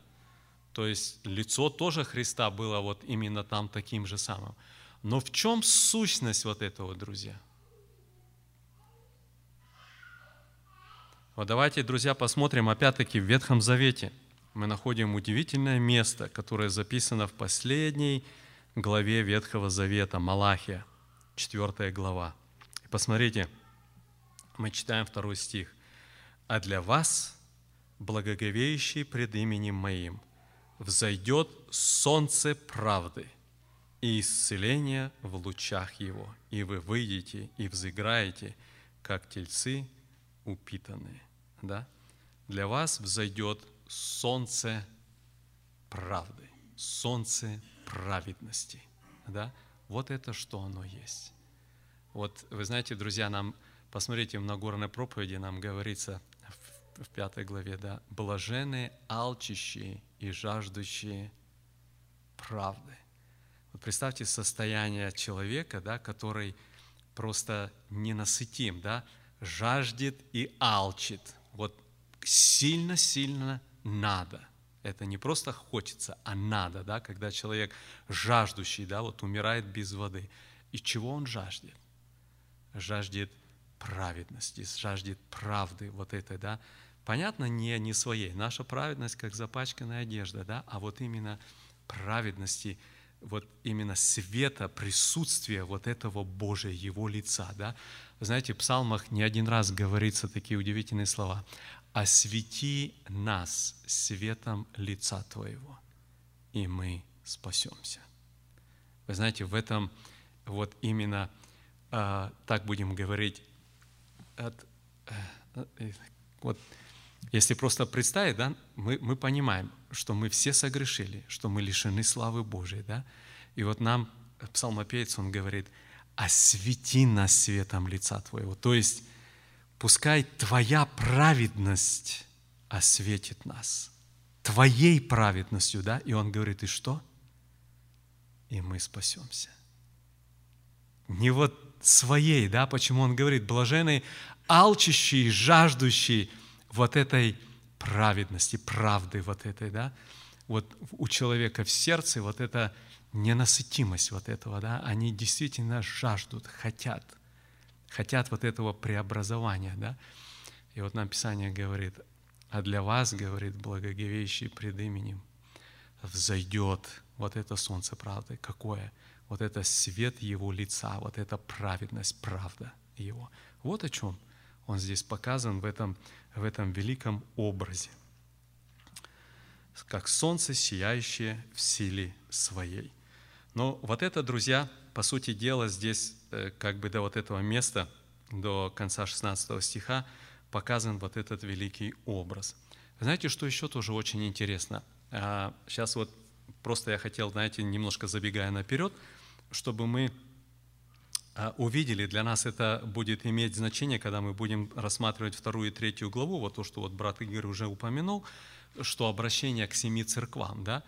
То есть лицо тоже Христа было вот именно там таким же самым. Но в чем сущность вот этого, друзья? Вот давайте, друзья, посмотрим опять-таки в Ветхом Завете – мы находим удивительное место, которое записано в последней главе Ветхого Завета, Малахия, 4 глава. И посмотрите, мы читаем второй стих. «А для вас, благоговеющий пред именем Моим, взойдет солнце правды и исцеление в лучах его, и вы выйдете и взыграете, как тельцы упитанные». Да? Для вас взойдет солнце правды, солнце праведности. Да? Вот это что оно есть. Вот вы знаете, друзья, нам, посмотрите, в Нагорной проповеди нам говорится в пятой главе, да, блаженные, алчащие и жаждущие правды. Вот представьте состояние человека, да, который просто ненасытим, да, жаждет и алчит. Вот сильно-сильно надо. Это не просто хочется, а надо, да, когда человек жаждущий, да, вот умирает без воды. И чего он жаждет? Жаждет праведности, жаждет правды вот этой, да. Понятно, не, не своей. Наша праведность, как запачканная одежда, да, а вот именно праведности, вот именно света, присутствия вот этого Божия, Его лица, да. Знаете, в псалмах не один раз говорится такие удивительные слова освети нас светом лица Твоего, и мы спасемся. Вы знаете, в этом вот именно э, так будем говорить, от, э, вот если просто представить, да, мы, мы понимаем, что мы все согрешили, что мы лишены славы Божией, да, и вот нам псалмопевец, он говорит, освети нас светом лица Твоего, то есть Пускай Твоя праведность осветит нас. Твоей праведностью, да? И он говорит, и что? И мы спасемся. Не вот своей, да? Почему он говорит, блаженный, алчащий, жаждущий вот этой праведности, правды вот этой, да? Вот у человека в сердце вот эта ненасытимость вот этого, да? Они действительно жаждут, хотят – хотят вот этого преобразования, да. И вот нам Писание говорит, а для вас, говорит, благоговеющий пред именем, взойдет вот это солнце правды. Какое? Вот это свет Его лица, вот эта праведность, правда Его. Вот о чем Он здесь показан в этом, в этом великом образе. Как солнце, сияющее в силе своей. Но вот это, друзья, по сути дела, здесь Э, как бы до вот этого места, до конца 16 стиха, показан вот этот великий образ. Знаете, что еще тоже очень интересно? Сейчас а, вот просто я хотел, знаете, немножко забегая наперед, чтобы мы а, увидели, для нас это будет иметь значение, когда мы будем рассматривать вторую и третью главу, вот то, что вот брат Игорь уже упомянул, что обращение к семи церквам, да,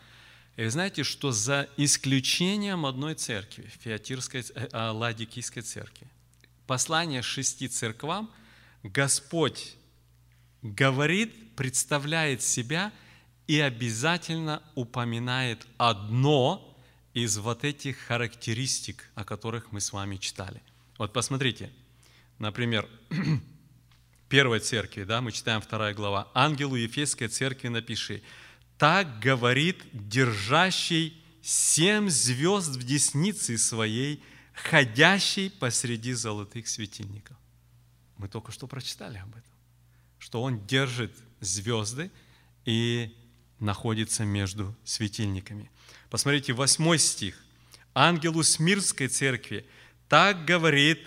и вы знаете, что за исключением одной церкви, Феатирской, э, а, Ладикийской церкви, послание шести церквам, Господь говорит, представляет себя и обязательно упоминает одно из вот этих характеристик, о которых мы с вами читали. Вот посмотрите, например, первой церкви, да, мы читаем вторая глава, «Ангелу Ефесской церкви напиши, так говорит держащий семь звезд в деснице своей, ходящий посреди золотых светильников. Мы только что прочитали об этом, что он держит звезды и находится между светильниками. Посмотрите, восьмой стих. Ангелу Смирской церкви так говорит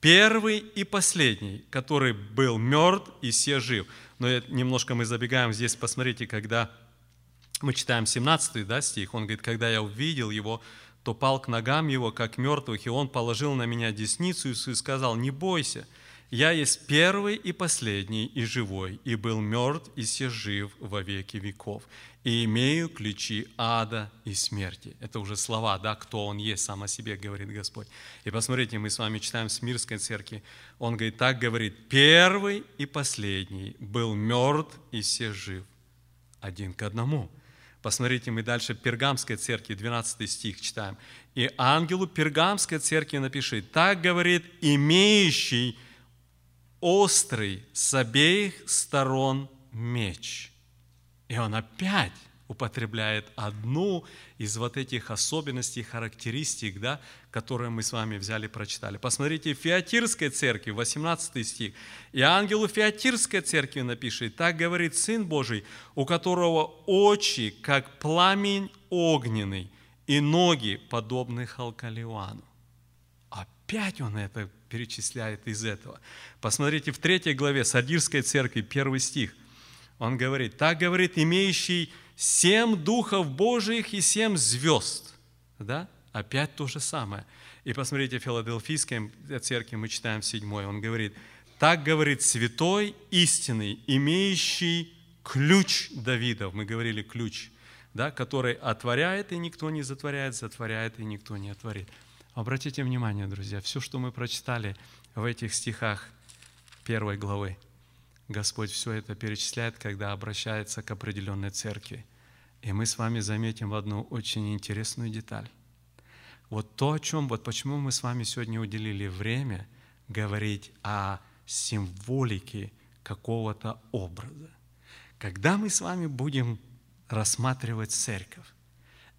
первый и последний, который был мертв и все жив. Но немножко мы забегаем здесь, посмотрите, когда мы читаем 17 да, стих, он говорит, когда я увидел его, то пал к ногам его, как мертвых, и он положил на меня десницу и сказал, не бойся, я есть первый и последний и живой, и был мертв, и все жив во веки веков, и имею ключи ада и смерти. Это уже слова, да, кто он есть, сам о себе говорит Господь. И посмотрите, мы с вами читаем в Смирской церкви, он говорит, так говорит, первый и последний был мертв, и все жив, один к одному – Посмотрите, мы дальше Пергамской церкви, 12 стих читаем. «И ангелу Пергамской церкви напиши, так говорит имеющий острый с обеих сторон меч». И он опять употребляет одну из вот этих особенностей, характеристик, да, которые мы с вами взяли, прочитали. Посмотрите, в Феатирской церкви, 18 стих. «И ангелу Феатирской церкви напишет, так говорит Сын Божий, у которого очи, как пламень огненный, и ноги, подобны Халкалиуану». Опять он это перечисляет из этого. Посмотрите, в третьей главе Сардирской церкви, первый стих. Он говорит, так говорит имеющий семь духов Божьих и семь звезд. Да? Опять то же самое. И посмотрите, в Филадельфийской церкви мы читаем седьмой, он говорит, Так говорит святой, истинный, имеющий ключ Давидов. Мы говорили ключ, да, который отворяет, и никто не затворяет, затворяет, и никто не отворит. Обратите внимание, друзья, все, что мы прочитали в этих стихах первой главы, Господь все это перечисляет, когда обращается к определенной церкви. И мы с вами заметим одну очень интересную деталь. Вот то, о чем, вот почему мы с вами сегодня уделили время говорить о символике какого-то образа. Когда мы с вами будем рассматривать церковь,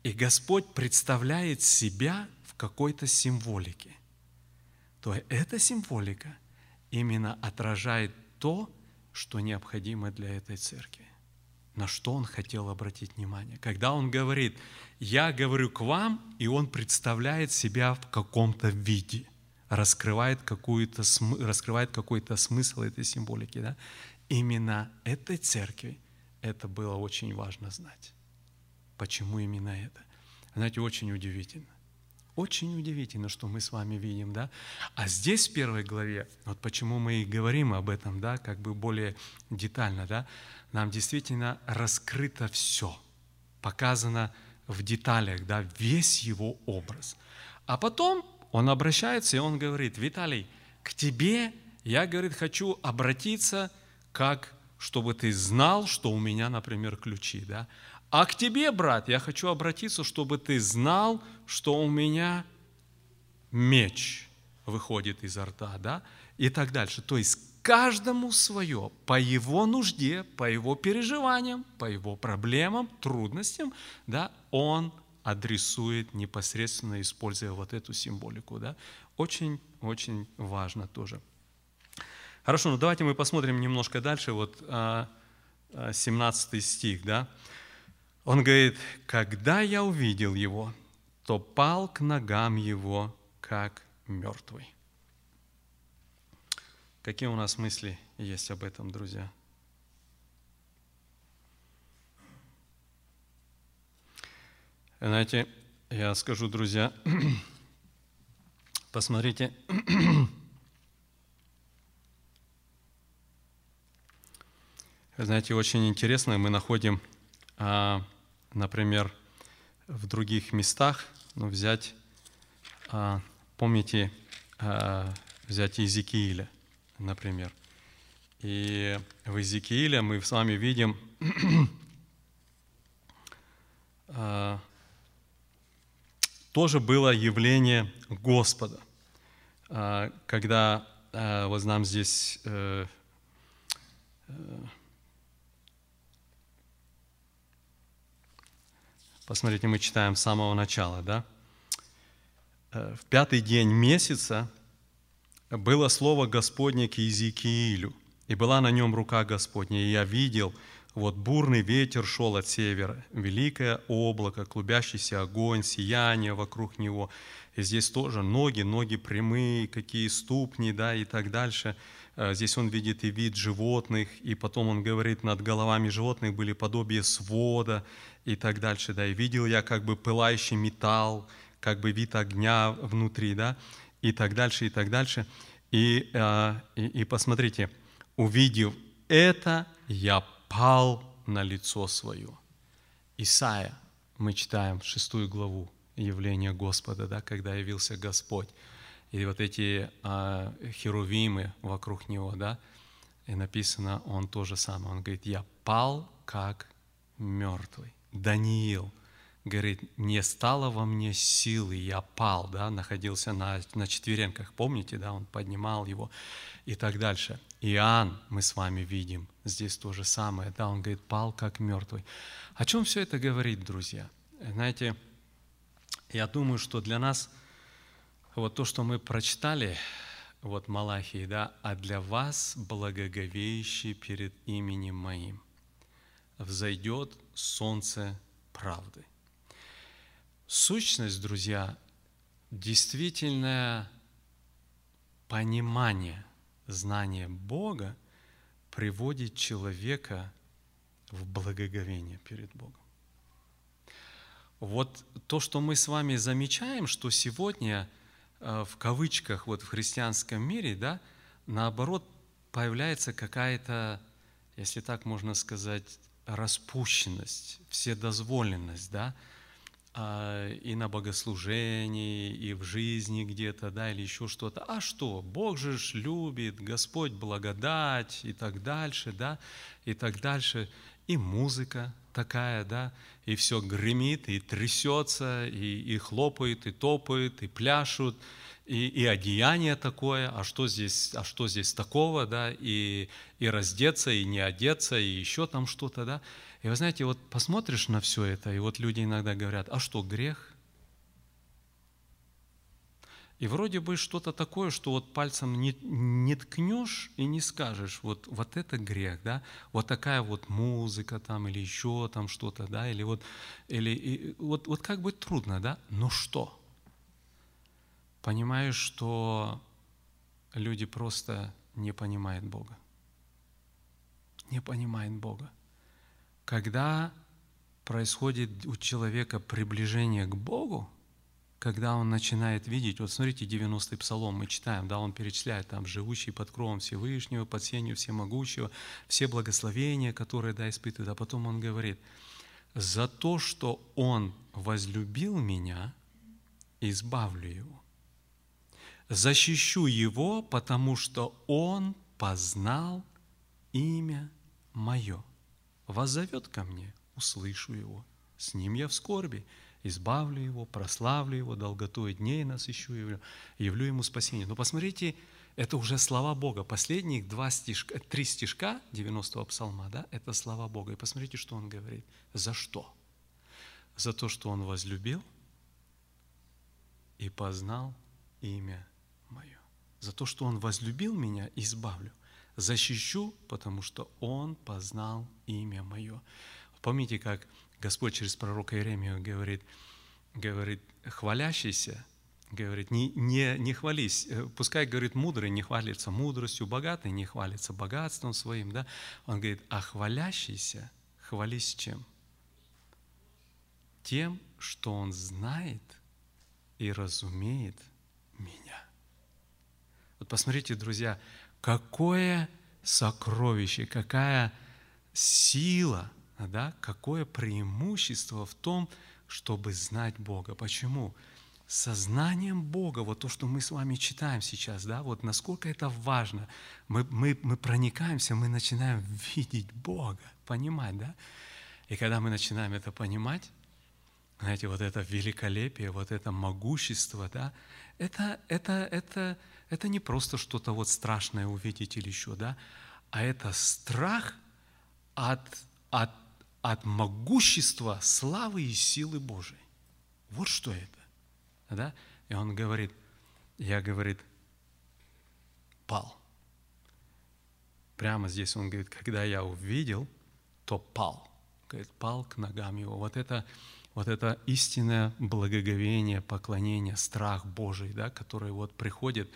и Господь представляет себя какой-то символике, то эта символика именно отражает то, что необходимо для этой церкви. На что он хотел обратить внимание? Когда он говорит, я говорю к вам, и он представляет себя в каком-то виде, раскрывает, какую-то, раскрывает какой-то смысл этой символики. Да? Именно этой церкви это было очень важно знать. Почему именно это? Знаете, очень удивительно. Очень удивительно, что мы с вами видим, да? А здесь в первой главе, вот почему мы и говорим об этом, да, как бы более детально, да, нам действительно раскрыто все, показано в деталях, да, весь его образ. А потом он обращается, и он говорит, Виталий, к тебе я, говорит, хочу обратиться, как, чтобы ты знал, что у меня, например, ключи, да, а к тебе, брат, я хочу обратиться, чтобы ты знал, что у меня меч выходит изо рта, да, и так дальше. То есть каждому свое, по его нужде, по его переживаниям, по его проблемам, трудностям, да, он адресует непосредственно, используя вот эту символику. Да. Очень-очень важно тоже. Хорошо, ну давайте мы посмотрим немножко дальше, вот 17 а, а, стих, да. Он говорит, когда я увидел его, то пал к ногам его, как мертвый. Какие у нас мысли есть об этом, друзья? Знаете, я скажу, друзья, посмотрите, знаете, очень интересно, мы находим а, например, в других местах, ну, взять, а, помните, а, взять Иезекииля, например. И в Иезекииле мы с вами видим а, тоже было явление Господа, когда вот нам здесь э, э, Посмотрите, мы читаем с самого начала, да? Э, в пятый день месяца было слово Господне к Иезекиилю, и была на нем рука Господня, и я видел, вот бурный ветер шел от севера, великое облако, клубящийся огонь, сияние вокруг него. И здесь тоже ноги, ноги прямые, какие ступни, да, и так дальше. Э, здесь он видит и вид животных, и потом он говорит, над головами животных были подобие свода, и так дальше, да, и видел я как бы пылающий металл, как бы вид огня внутри, да, и так дальше, и так дальше. И, э, и, и посмотрите, увидев это, я пал на лицо свое. Исайя, мы читаем шестую главу явления Господа, да, когда явился Господь. И вот эти э, херувимы вокруг него, да, и написано, он то же самое. Он говорит, я пал как мертвый. Даниил говорит, не стало во мне силы, я пал, да, находился на, на четвереньках, помните, да, он поднимал его и так дальше. Иоанн, мы с вами видим, здесь то же самое, да, он говорит, пал как мертвый. О чем все это говорит, друзья? Знаете, я думаю, что для нас вот то, что мы прочитали, вот Малахии, да, а для вас благоговеющий перед именем моим – взойдет солнце правды. Сущность, друзья, действительное понимание, знание Бога приводит человека в благоговение перед Богом. Вот то, что мы с вами замечаем, что сегодня э, в кавычках вот в христианском мире, да, наоборот, появляется какая-то, если так можно сказать, распущенность, вседозволенность, да, а, и на богослужении, и в жизни где-то, да, или еще что-то. А что? Бог же ж любит, Господь благодать и так дальше, да, и так дальше. И музыка такая, да, и все гремит, и трясется, и, и хлопает, и топает, и пляшут, и, и одеяние такое, а что здесь, а что здесь такого, да, и, и раздеться, и не одеться, и еще там что-то, да. И вы знаете, вот посмотришь на все это, и вот люди иногда говорят, а что, грех? И вроде бы что-то такое, что вот пальцем не, не ткнешь и не скажешь, вот, вот это грех, да, вот такая вот музыка там или еще там что-то, да, или вот, или, и, вот, вот как бы трудно, да, но что? Понимаешь, что люди просто не понимают Бога. Не понимают Бога. Когда происходит у человека приближение к Богу, когда он начинает видеть, вот смотрите, 90-й псалом мы читаем, да, он перечисляет там, живущий под кровом Всевышнего, под сенью Всемогущего, все благословения, которые, да, испытывает, а потом он говорит, за то, что он возлюбил меня, избавлю его. Защищу его, потому что он познал имя мое воззовет ко мне, услышу его. С ним я в скорби, избавлю его, прославлю его, долготой дней насыщу его, явлю ему спасение. Но посмотрите, это уже слова Бога. Последних два стишка, три стишка 90-го псалма, да, это слова Бога. И посмотрите, что он говорит. За что? За то, что он возлюбил и познал имя мое. За то, что он возлюбил меня, избавлю защищу, потому что Он познал имя Мое. Помните, как Господь через пророка Иеремию говорит, говорит, хвалящийся, говорит, не, не, не хвались, э, пускай, говорит, мудрый не хвалится мудростью, богатый не хвалится богатством своим, да? Он говорит, а хвалящийся хвались чем? Тем, что он знает и разумеет меня. Вот посмотрите, друзья, какое сокровище, какая сила, да, какое преимущество в том, чтобы знать Бога. Почему? Сознанием Бога, вот то, что мы с вами читаем сейчас, да, вот насколько это важно. Мы, мы, мы проникаемся, мы начинаем видеть Бога, понимать, да? И когда мы начинаем это понимать, знаете, вот это великолепие, вот это могущество, да, это, это, это, это не просто что-то вот страшное увидеть или еще, да, а это страх от, от, от могущества, славы и силы Божией. Вот что это. Да? И он говорит, я, говорит, пал. Прямо здесь он говорит, когда я увидел, то пал. Говорит, пал к ногам его. Вот это, вот это истинное благоговение, поклонение, страх Божий, да, который вот приходит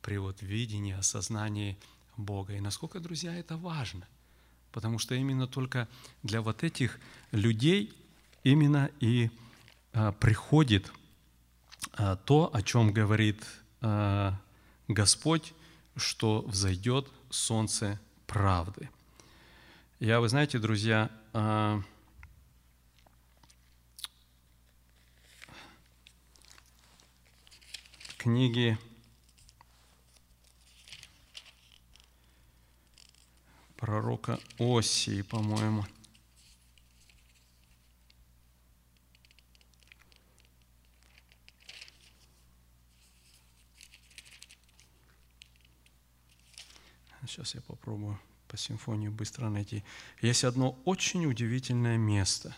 при вот видении, осознании Бога. И насколько, друзья, это важно. Потому что именно только для вот этих людей именно и а, приходит а, то, о чем говорит а, Господь, что взойдет солнце правды. Я, вы знаете, друзья, книги пророка Осии, по-моему. Сейчас я попробую по симфонии быстро найти. Есть одно очень удивительное место.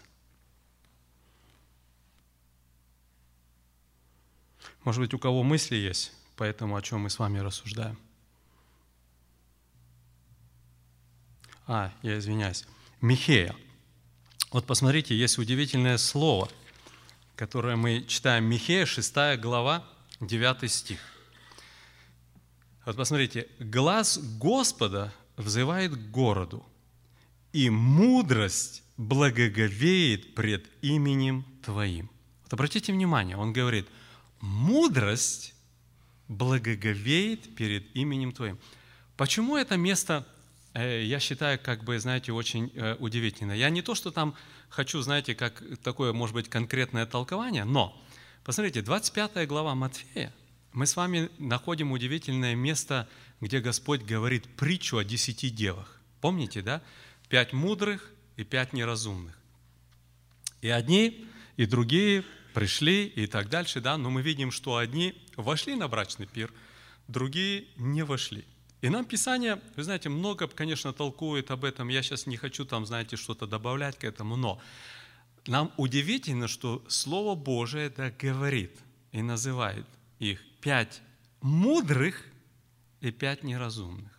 Может быть, у кого мысли есть по этому, о чем мы с вами рассуждаем? А, я извиняюсь. Михея. Вот посмотрите, есть удивительное слово, которое мы читаем. Михея, 6 глава, 9 стих. Вот посмотрите, глаз Господа взывает к городу, и мудрость благоговеет пред именем Твоим. Вот обратите внимание, он говорит, мудрость благоговеет перед именем Твоим. Почему это место, я считаю, как бы, знаете, очень э, удивительно. Я не то, что там хочу, знаете, как такое, может быть, конкретное толкование, но, посмотрите, 25 глава Матфея, мы с вами находим удивительное место, где Господь говорит притчу о десяти девах. Помните, да? Пять мудрых и пять неразумных. И одни, и другие пришли, и так дальше, да, но мы видим, что одни вошли на брачный пир, другие не вошли. И нам Писание, вы знаете, много, конечно, толкует об этом. Я сейчас не хочу там, знаете, что-то добавлять к этому, но нам удивительно, что Слово Божие это говорит и называет их пять мудрых и пять неразумных.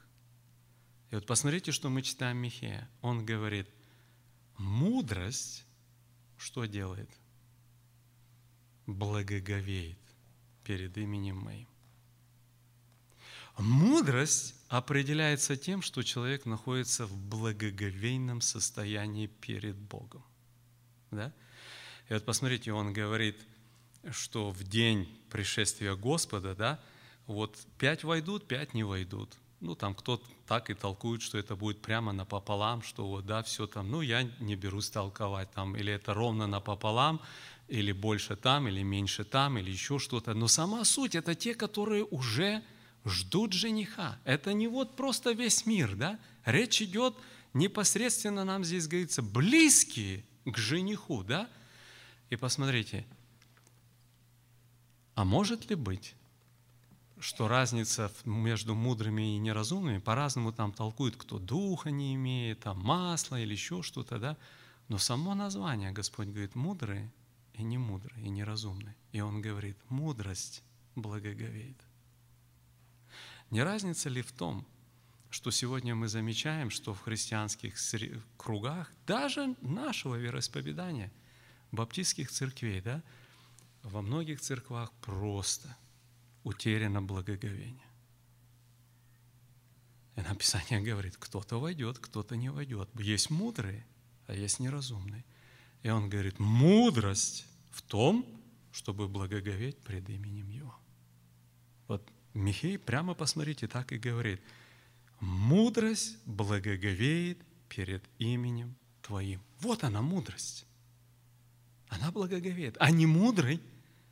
И вот посмотрите, что мы читаем Михея. Он говорит, мудрость что делает? Благоговеет перед именем моим. Мудрость определяется тем, что человек находится в благоговейном состоянии перед Богом. Да? И вот посмотрите, он говорит, что в день пришествия Господа, да, вот пять войдут, пять не войдут. Ну, там кто-то так и толкует, что это будет прямо напополам, что вот, да, все там, ну, я не берусь толковать там, или это ровно напополам, или больше там, или меньше там, или еще что-то. Но сама суть – это те, которые уже ждут жениха. Это не вот просто весь мир, да? Речь идет непосредственно, нам здесь говорится, близкие к жениху, да? И посмотрите, а может ли быть, что разница между мудрыми и неразумными, по-разному там толкуют, кто духа не имеет, там масло или еще что-то, да? Но само название, Господь говорит, мудрые и не мудрые, и неразумные. И Он говорит, мудрость благоговеет. Не разница ли в том, что сегодня мы замечаем, что в христианских кругах, даже нашего вероисповедания, баптистских церквей, да, во многих церквах просто утеряно благоговение. И написание говорит, кто-то войдет, кто-то не войдет. Есть мудрые, а есть неразумные. И он говорит, мудрость в том, чтобы благоговеть пред именем Его. Михей прямо посмотрите, так и говорит. Мудрость благоговеет перед именем Твоим. Вот она мудрость. Она благоговеет. А не мудрый,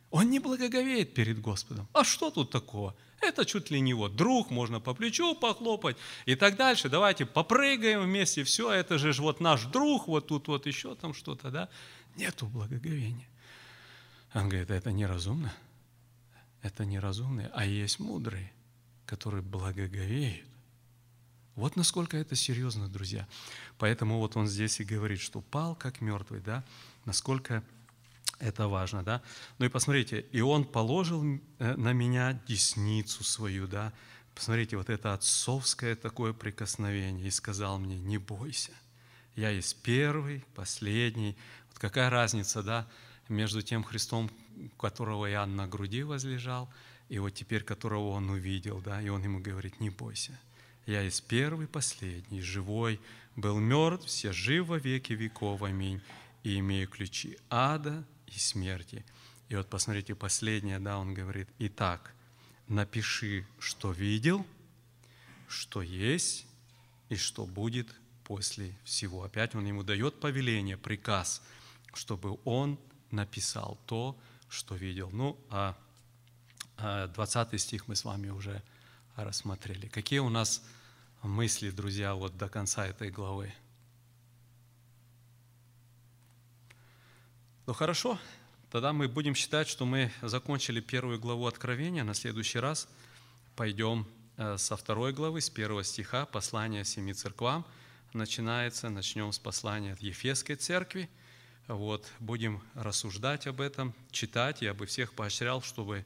он не благоговеет перед Господом. А что тут такого? Это чуть ли не вот друг, можно по плечу похлопать и так дальше. Давайте попрыгаем вместе, все, это же вот наш друг, вот тут вот еще там что-то, да? Нету благоговения. Он говорит, это неразумно это неразумные, а есть мудрые, которые благоговеют. Вот насколько это серьезно, друзья. Поэтому вот он здесь и говорит, что пал как мертвый, да, насколько это важно, да. Ну и посмотрите, и он положил э, на меня десницу свою, да. Посмотрите, вот это отцовское такое прикосновение и сказал мне, не бойся, я есть первый, последний. Вот какая разница, да, между тем Христом, которого Иоанн на груди возлежал, и вот теперь которого он увидел, да, и он ему говорит, не бойся, я есть первый, последний, живой, был мертв, все жив во веки веков, аминь, и имею ключи ада и смерти. И вот посмотрите, последнее, да, он говорит, итак, напиши, что видел, что есть и что будет после всего. Опять он ему дает повеление, приказ, чтобы он написал то, что видел. Ну, а 20 стих мы с вами уже рассмотрели. Какие у нас мысли, друзья, вот до конца этой главы? Ну хорошо, тогда мы будем считать, что мы закончили первую главу Откровения. На следующий раз пойдем э, со второй главы, с первого стиха, послание семи церквам. Начинается, начнем с послания от Ефесской церкви – вот, будем рассуждать об этом, читать. Я бы всех поощрял, чтобы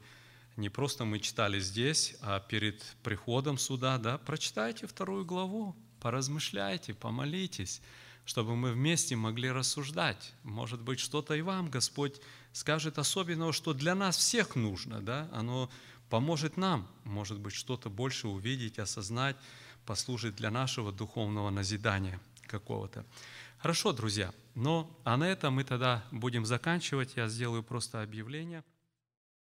не просто мы читали здесь, а перед приходом сюда, да, прочитайте вторую главу, поразмышляйте, помолитесь, чтобы мы вместе могли рассуждать. Может быть, что-то и вам Господь скажет особенного, что для нас всех нужно, да, оно поможет нам, может быть, что-то больше увидеть, осознать, послужит для нашего духовного назидания какого-то. Хорошо, друзья. Но, а на этом мы тогда будем заканчивать. Я сделаю просто объявление.